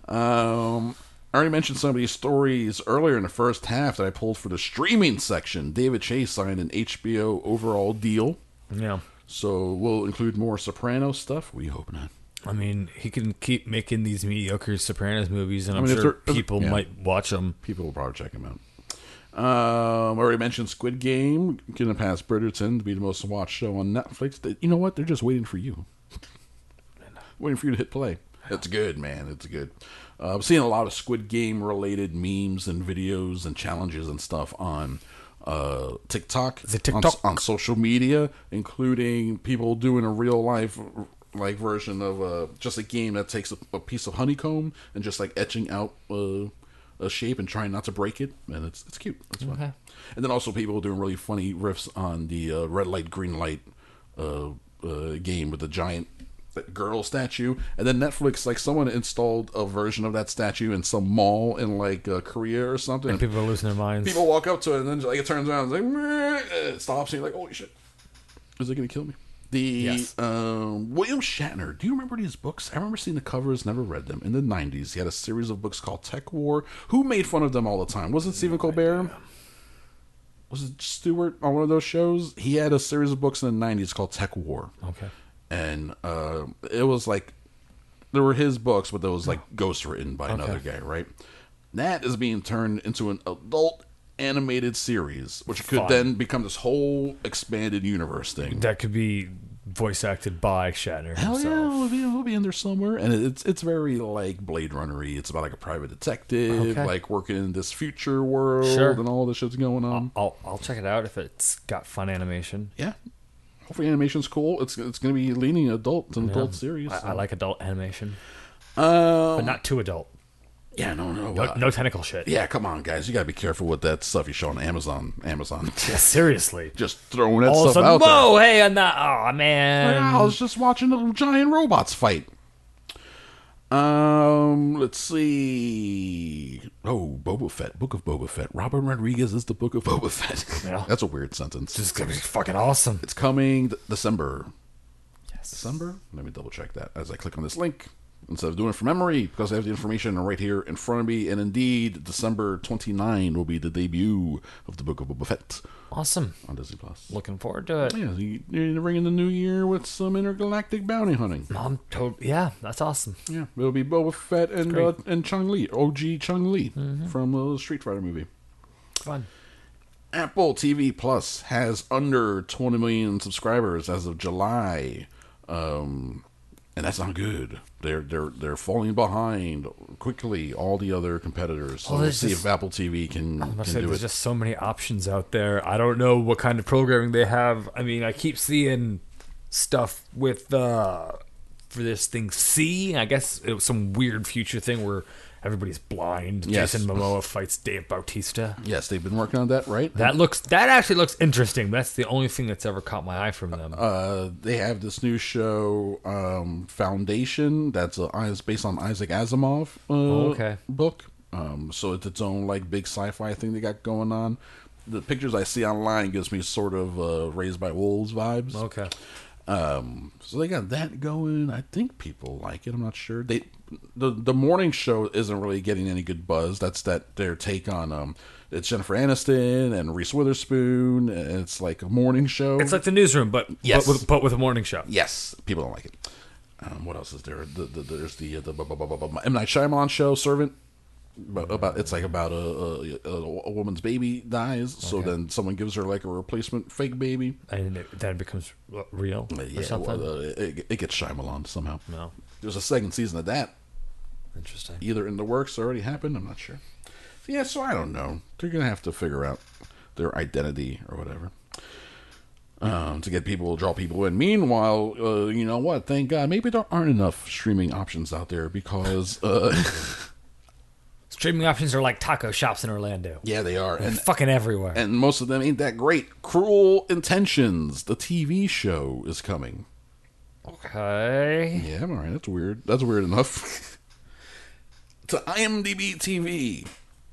Um, I already mentioned some of these stories earlier in the first half that I pulled for the streaming section. David Chase signed an HBO overall deal, Yeah. so we'll include more Soprano stuff. We hope not. I mean, he can keep making these mediocre Sopranos movies, and I'm mean, sure people yeah. might watch them. People will probably check them out. Um, I already mentioned Squid Game. Gonna pass Bridgerton to be the most watched show on Netflix. They- You know what? They're just waiting for you. waiting for you to hit play. It's good, man. It's good. Uh, I'm seeing a lot of Squid Game related memes and videos and challenges and stuff on uh, TikTok, The on, TikTok. on social media, including people doing a real life like version of uh, just a game that takes a, a piece of honeycomb and just like etching out uh, a shape and trying not to break it, and it's it's cute. It's fun. Okay. And then also people doing really funny riffs on the uh, red light, green light uh, uh, game with the giant girl statue. And then Netflix, like someone installed a version of that statue in some mall in like uh, Korea or something. And people are losing their minds. People walk up to it and then like it turns around, it's like "Meh," it stops, and you're like, "Holy shit, is it gonna kill me?" The Yes. um, William Shatner. Do you remember these books? I remember seeing the covers, never read them. In the '90s, he had a series of books called TekWar. Who made fun of them all the time? Was it Stephen Colbert? Was it Stewart on one of those shows? He had a series of books in the '90s called TekWar Okay. and uh, it was like there were his books, but those like ghost written by another guy, right? That is being turned into an adult animated series, which could Fun. then become this whole expanded universe thing. That could be voice acted by Shatner Hell himself. yeah, it'll be, it'll be in there somewhere, and it's it's very like Blade Runnery. It's about like a private detective, Okay. like working in this future world, Sure. and all this shit's going on. I'll I'll check it out if it's got fun animation. yeah, hopefully animation's cool. It's it's going to be leaning adult, an adult series. I, I like adult animation, um, but not too adult. Yeah, no, no, No, uh, no tentacle shit. Yeah, come on, guys. You gotta be careful with that stuff you show on Amazon. Amazon. Yeah, seriously. just throwing that All of a stuff sudden, out whoa, hey, I'm not. Oh man. there. I was just watching the giant robots fight. Um, let's see. Oh, Boba Fett. Book of Boba Fett. Robert Rodriguez is the Book of Boba Fett. Yeah. That's a weird sentence. This is gonna be fucking awesome. It's coming December. Yes. December? Let me double check that as I click on this link instead of doing it from memory because I have the information right here in front of me. And indeed, December 29 will be the debut of the Book of Boba Fett Awesome. on Disney Plus. Looking forward to it. Yeah, you- you're ringing the new year with some intergalactic bounty hunting. Mom told, yeah, that's awesome. Yeah, it'll be Boba Fett and uh, and Chung Li, OG Chung Li from the Street Fighter movie. Fun. Apple TV Plus has under 20 million subscribers as of July, um, and that's not good. They're they're they're falling behind quickly all the other competitors. So Well, there's see just- if Apple TV can, I must can say, do there's it. just so many options out there. I don't know what kind of programming they have. I mean, I keep seeing stuff with uh for this thing See. I guess it was some weird future thing where everybody's blind. Yes. Jason Momoa fights Dave Bautista. Yes, they've been working on that, right? That looks that actually looks interesting. That's the only thing that's ever caught my eye from them. uh, they have this new show, um, Foundation, that's uh, is based on Isaac Asimov uh, Oh, okay. book. Um, so it's its own like big sci-fi thing they got going on. The pictures I see online gives me sort of uh, Raised by Wolves vibes. okay. Um, so they got that going. I think people like it. I'm not sure. They the the morning show isn't really getting any good buzz. That's that their take on um it's Jennifer Aniston and Reese Witherspoon. And it's like a morning show. It's like the newsroom, but Yes. but, with, but with a morning show. yes, people don't like it. Um, what else is there? The, the, there's the the, bu- bu- bu- bu- bu- M Night Shyamalan show, Servant. About, about it's like about a, a, a, woman's baby dies, so then someone gives her like a replacement fake baby. And it, then it becomes real or Yeah, something. well, uh, it, it gets Shyamalan somehow. no, There's a second season of that, interesting. either in the works or already happened. I'm not sure. Yeah, so I don't know. They're gonna have to figure out their identity or whatever um, to get people, draw people in. Meanwhile, uh, you know what? Thank God, maybe there aren't enough streaming options out there because, uh, Streaming options are like taco shops in Orlando. yeah, they are, They're and fucking everywhere. and most of them ain't that great. Cruel Intentions, the TV show, is coming. okay. Yeah, all right, that's weird. That's weird enough. to IMDb TV,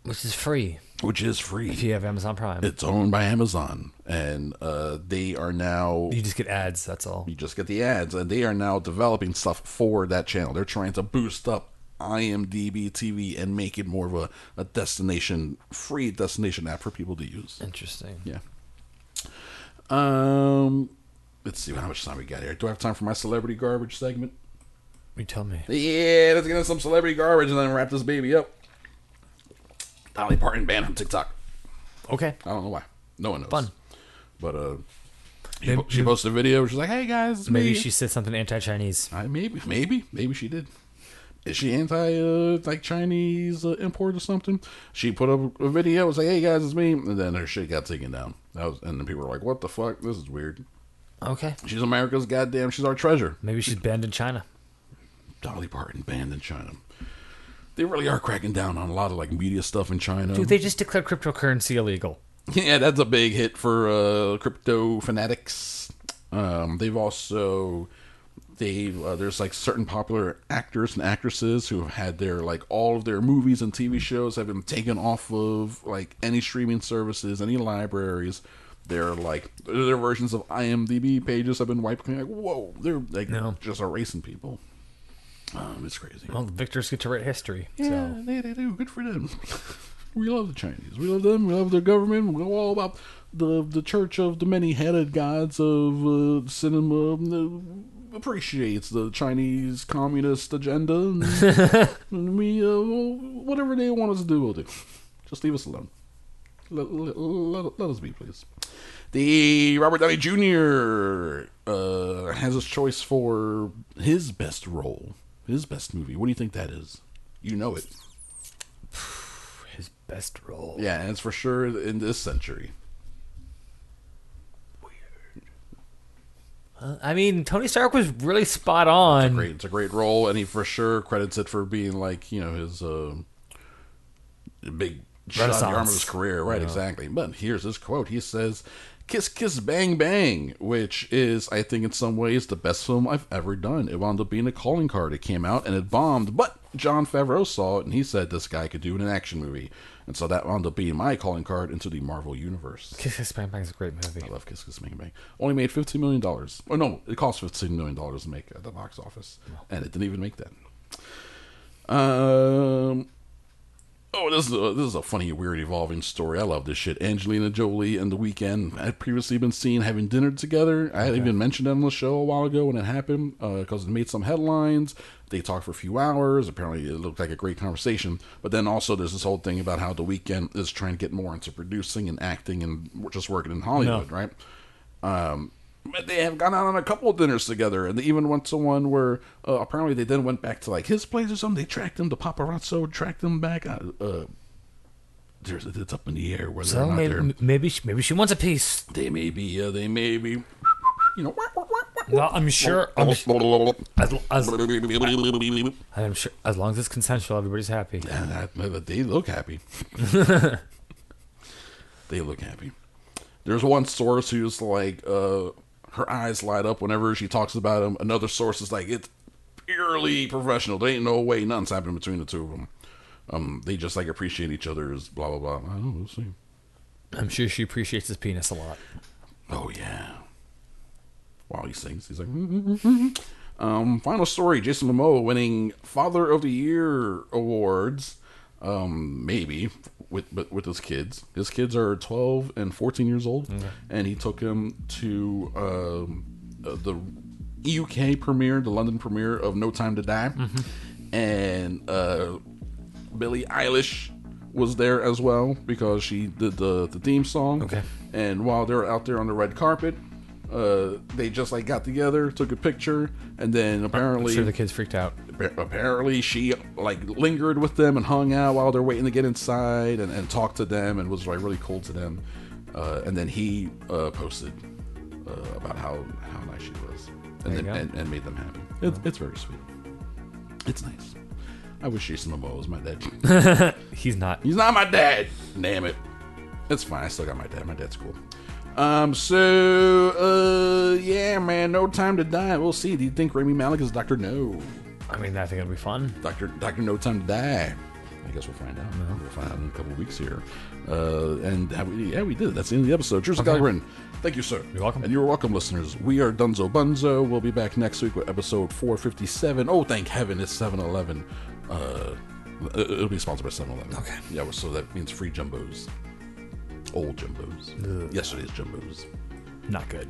Which is free which is free. if you have Amazon Prime. It's owned by Amazon, and uh, they are now. you just get ads. That's all. You just get the ads, and they are now developing stuff for that channel. They're trying to boost up IMDb TV and make it more of a, a destination, free destination app for people to use. Interesting. Yeah. Um, let's see how much time we got here. Do I have time for my celebrity garbage segment? You tell me. Yeah, let's get into some celebrity garbage and then wrap this baby up. Dolly Parton banned from TikTok. Okay. I don't know why. No one knows. Fun. But uh, she, Maybe- po- she posted a video. Where she's like, "Hey guys, Maybe me." she said something anti-Chinese. I, maybe, maybe, maybe she did. Is she anti uh, like Chinese uh, import or something? She put up a video. Was like, "Hey guys, it's me," and then her shit got taken down. That was, and then people were like, "What the fuck? This is weird." Okay. She's America's goddamn. She's our treasure. Maybe she's banned in China. Dolly Parton banned in China. They really are cracking down on a lot of like media stuff in China. Dude, they just declared cryptocurrency illegal. Yeah, that's a big hit for uh, crypto fanatics. Um, they've also they uh, there's like certain popular actors and actresses who have had their like all of their movies and TV shows have been taken off of like any streaming services, any libraries. Their like their versions of IMDb pages have been wiped. clean. Like whoa, they're like No. just erasing people. Um, it's crazy. Well, the victors get to write history. Yeah, So they, they do. Good for them. we love the Chinese. We love them. We love their government. We know all about the the church of the many headed gods of uh, cinema. Appreciates the Chinese communist agenda. And, we, uh, whatever they want us to do, we'll do. Just leave us alone. Let, let, let, let us be, please. The Robert Downey Jr. Uh, has his choice for his best role, his best movie. What do you think that is? You know it. his best role. Yeah, and it's for sure in this century. Uh, I mean, Tony Stark was really spot on. Great, it's a great role, and he for sure credits it for being like you know his uh, big shot in the arm of his career. Right, Yeah. exactly. But here's his quote. He says, "Kiss, kiss, bang, bang," which is, I think, in some ways, the best film I've ever done. It wound up being a calling card. It came out and it bombed, but Jon Favreau saw it and he said this guy could do an action movie, and so that wound up being my calling card into the Marvel universe. Kiss Kiss Bang Bang is a great movie. I love Kiss Kiss Bang Bang. Only made fifteen million dollars. Oh no, it cost fifteen million dollars to make at the box office, and it didn't even make that. Um. Oh, this is a, this is a funny, weird, evolving story. I love this shit. Angelina Jolie and The Weeknd had previously been seen having dinner together. I had even mentioned that on the show a while ago when it happened because it made some headlines. They talked for a few hours. Apparently, it looked like a great conversation. But then also, there's this whole thing about how The Weeknd is trying to get more into producing and acting and just working in Hollywood, No. right? Um, they have gone out on a couple of dinners together, and they even went to one where uh, apparently they then went back to like his place or something. They tracked him, the paparazzo tracked him back. Uh, uh, there's it's up in the air whether or So not maybe, they're maybe she, maybe she wants a piece. they may be uh, they may be you know No, I'm sure. I'm, as, as, I'm sure. As long as it's consensual, everybody's happy. Yeah, that- they look happy. they look happy. There's one source who's like, uh, her eyes light up whenever she talks about him. Another source is like, it's purely professional. There ain't no way nothing's happening between the two of them. Um, they just like appreciate each other's blah blah blah. I don't know. We'll see. I'm sure she appreciates his penis a lot. Oh yeah. While he sings, he's like. um, final story: Jason Momoa winning Father of the Year awards. Um, maybe with but with his kids. His kids are twelve and fourteen years old, and he took him to um, uh, the UK premiere, the London premiere of No Time to Die, and uh, Billie Eilish was there as well because she did the the theme song. Okay. And while they were out there on the red carpet, uh, they just like got together, took a picture, and then I'm apparently sure the kids freaked out. apparently she like lingered with them and hung out while they're waiting to get inside and, and talked to them and was like really cool to them. Uh, and then he uh, posted uh, about how how nice she was, and then and, and made them happy. It, it's very sweet. It's nice. I wish Jason Momoa was my dad. He's not. He's not my dad. Damn it. It's fine. I still got my dad. My dad's cool. Um. So, uh, yeah, man. No time to die. We'll see. Do you think Rami Malek is Doctor No? I mean, I think it'll be fun. Doctor Doctor No Time to Die. I guess we'll find out. We'll find out in a couple of weeks here. Uh, and have we, yeah, we did. That's the end of the episode. Cheers, Okay. Thank you, sir. You're welcome. And you're welcome, listeners. We are Dunzo Bunzo. We'll be back next week with episode 457. Oh, thank heaven, it's 7-Eleven. Uh, it- it'll be sponsored by 7-Eleven. Okay. Yeah, so that means free jumbos. Old jumbos. Yesterday's Jimbo's. Not good.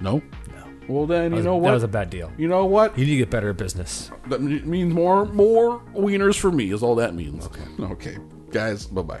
No? No. Well, then, you was- know what? That was a bad deal. you know what? You need to get better at business. That means more more wieners for me is all that means. Okay. Okay. Guys, bye bye.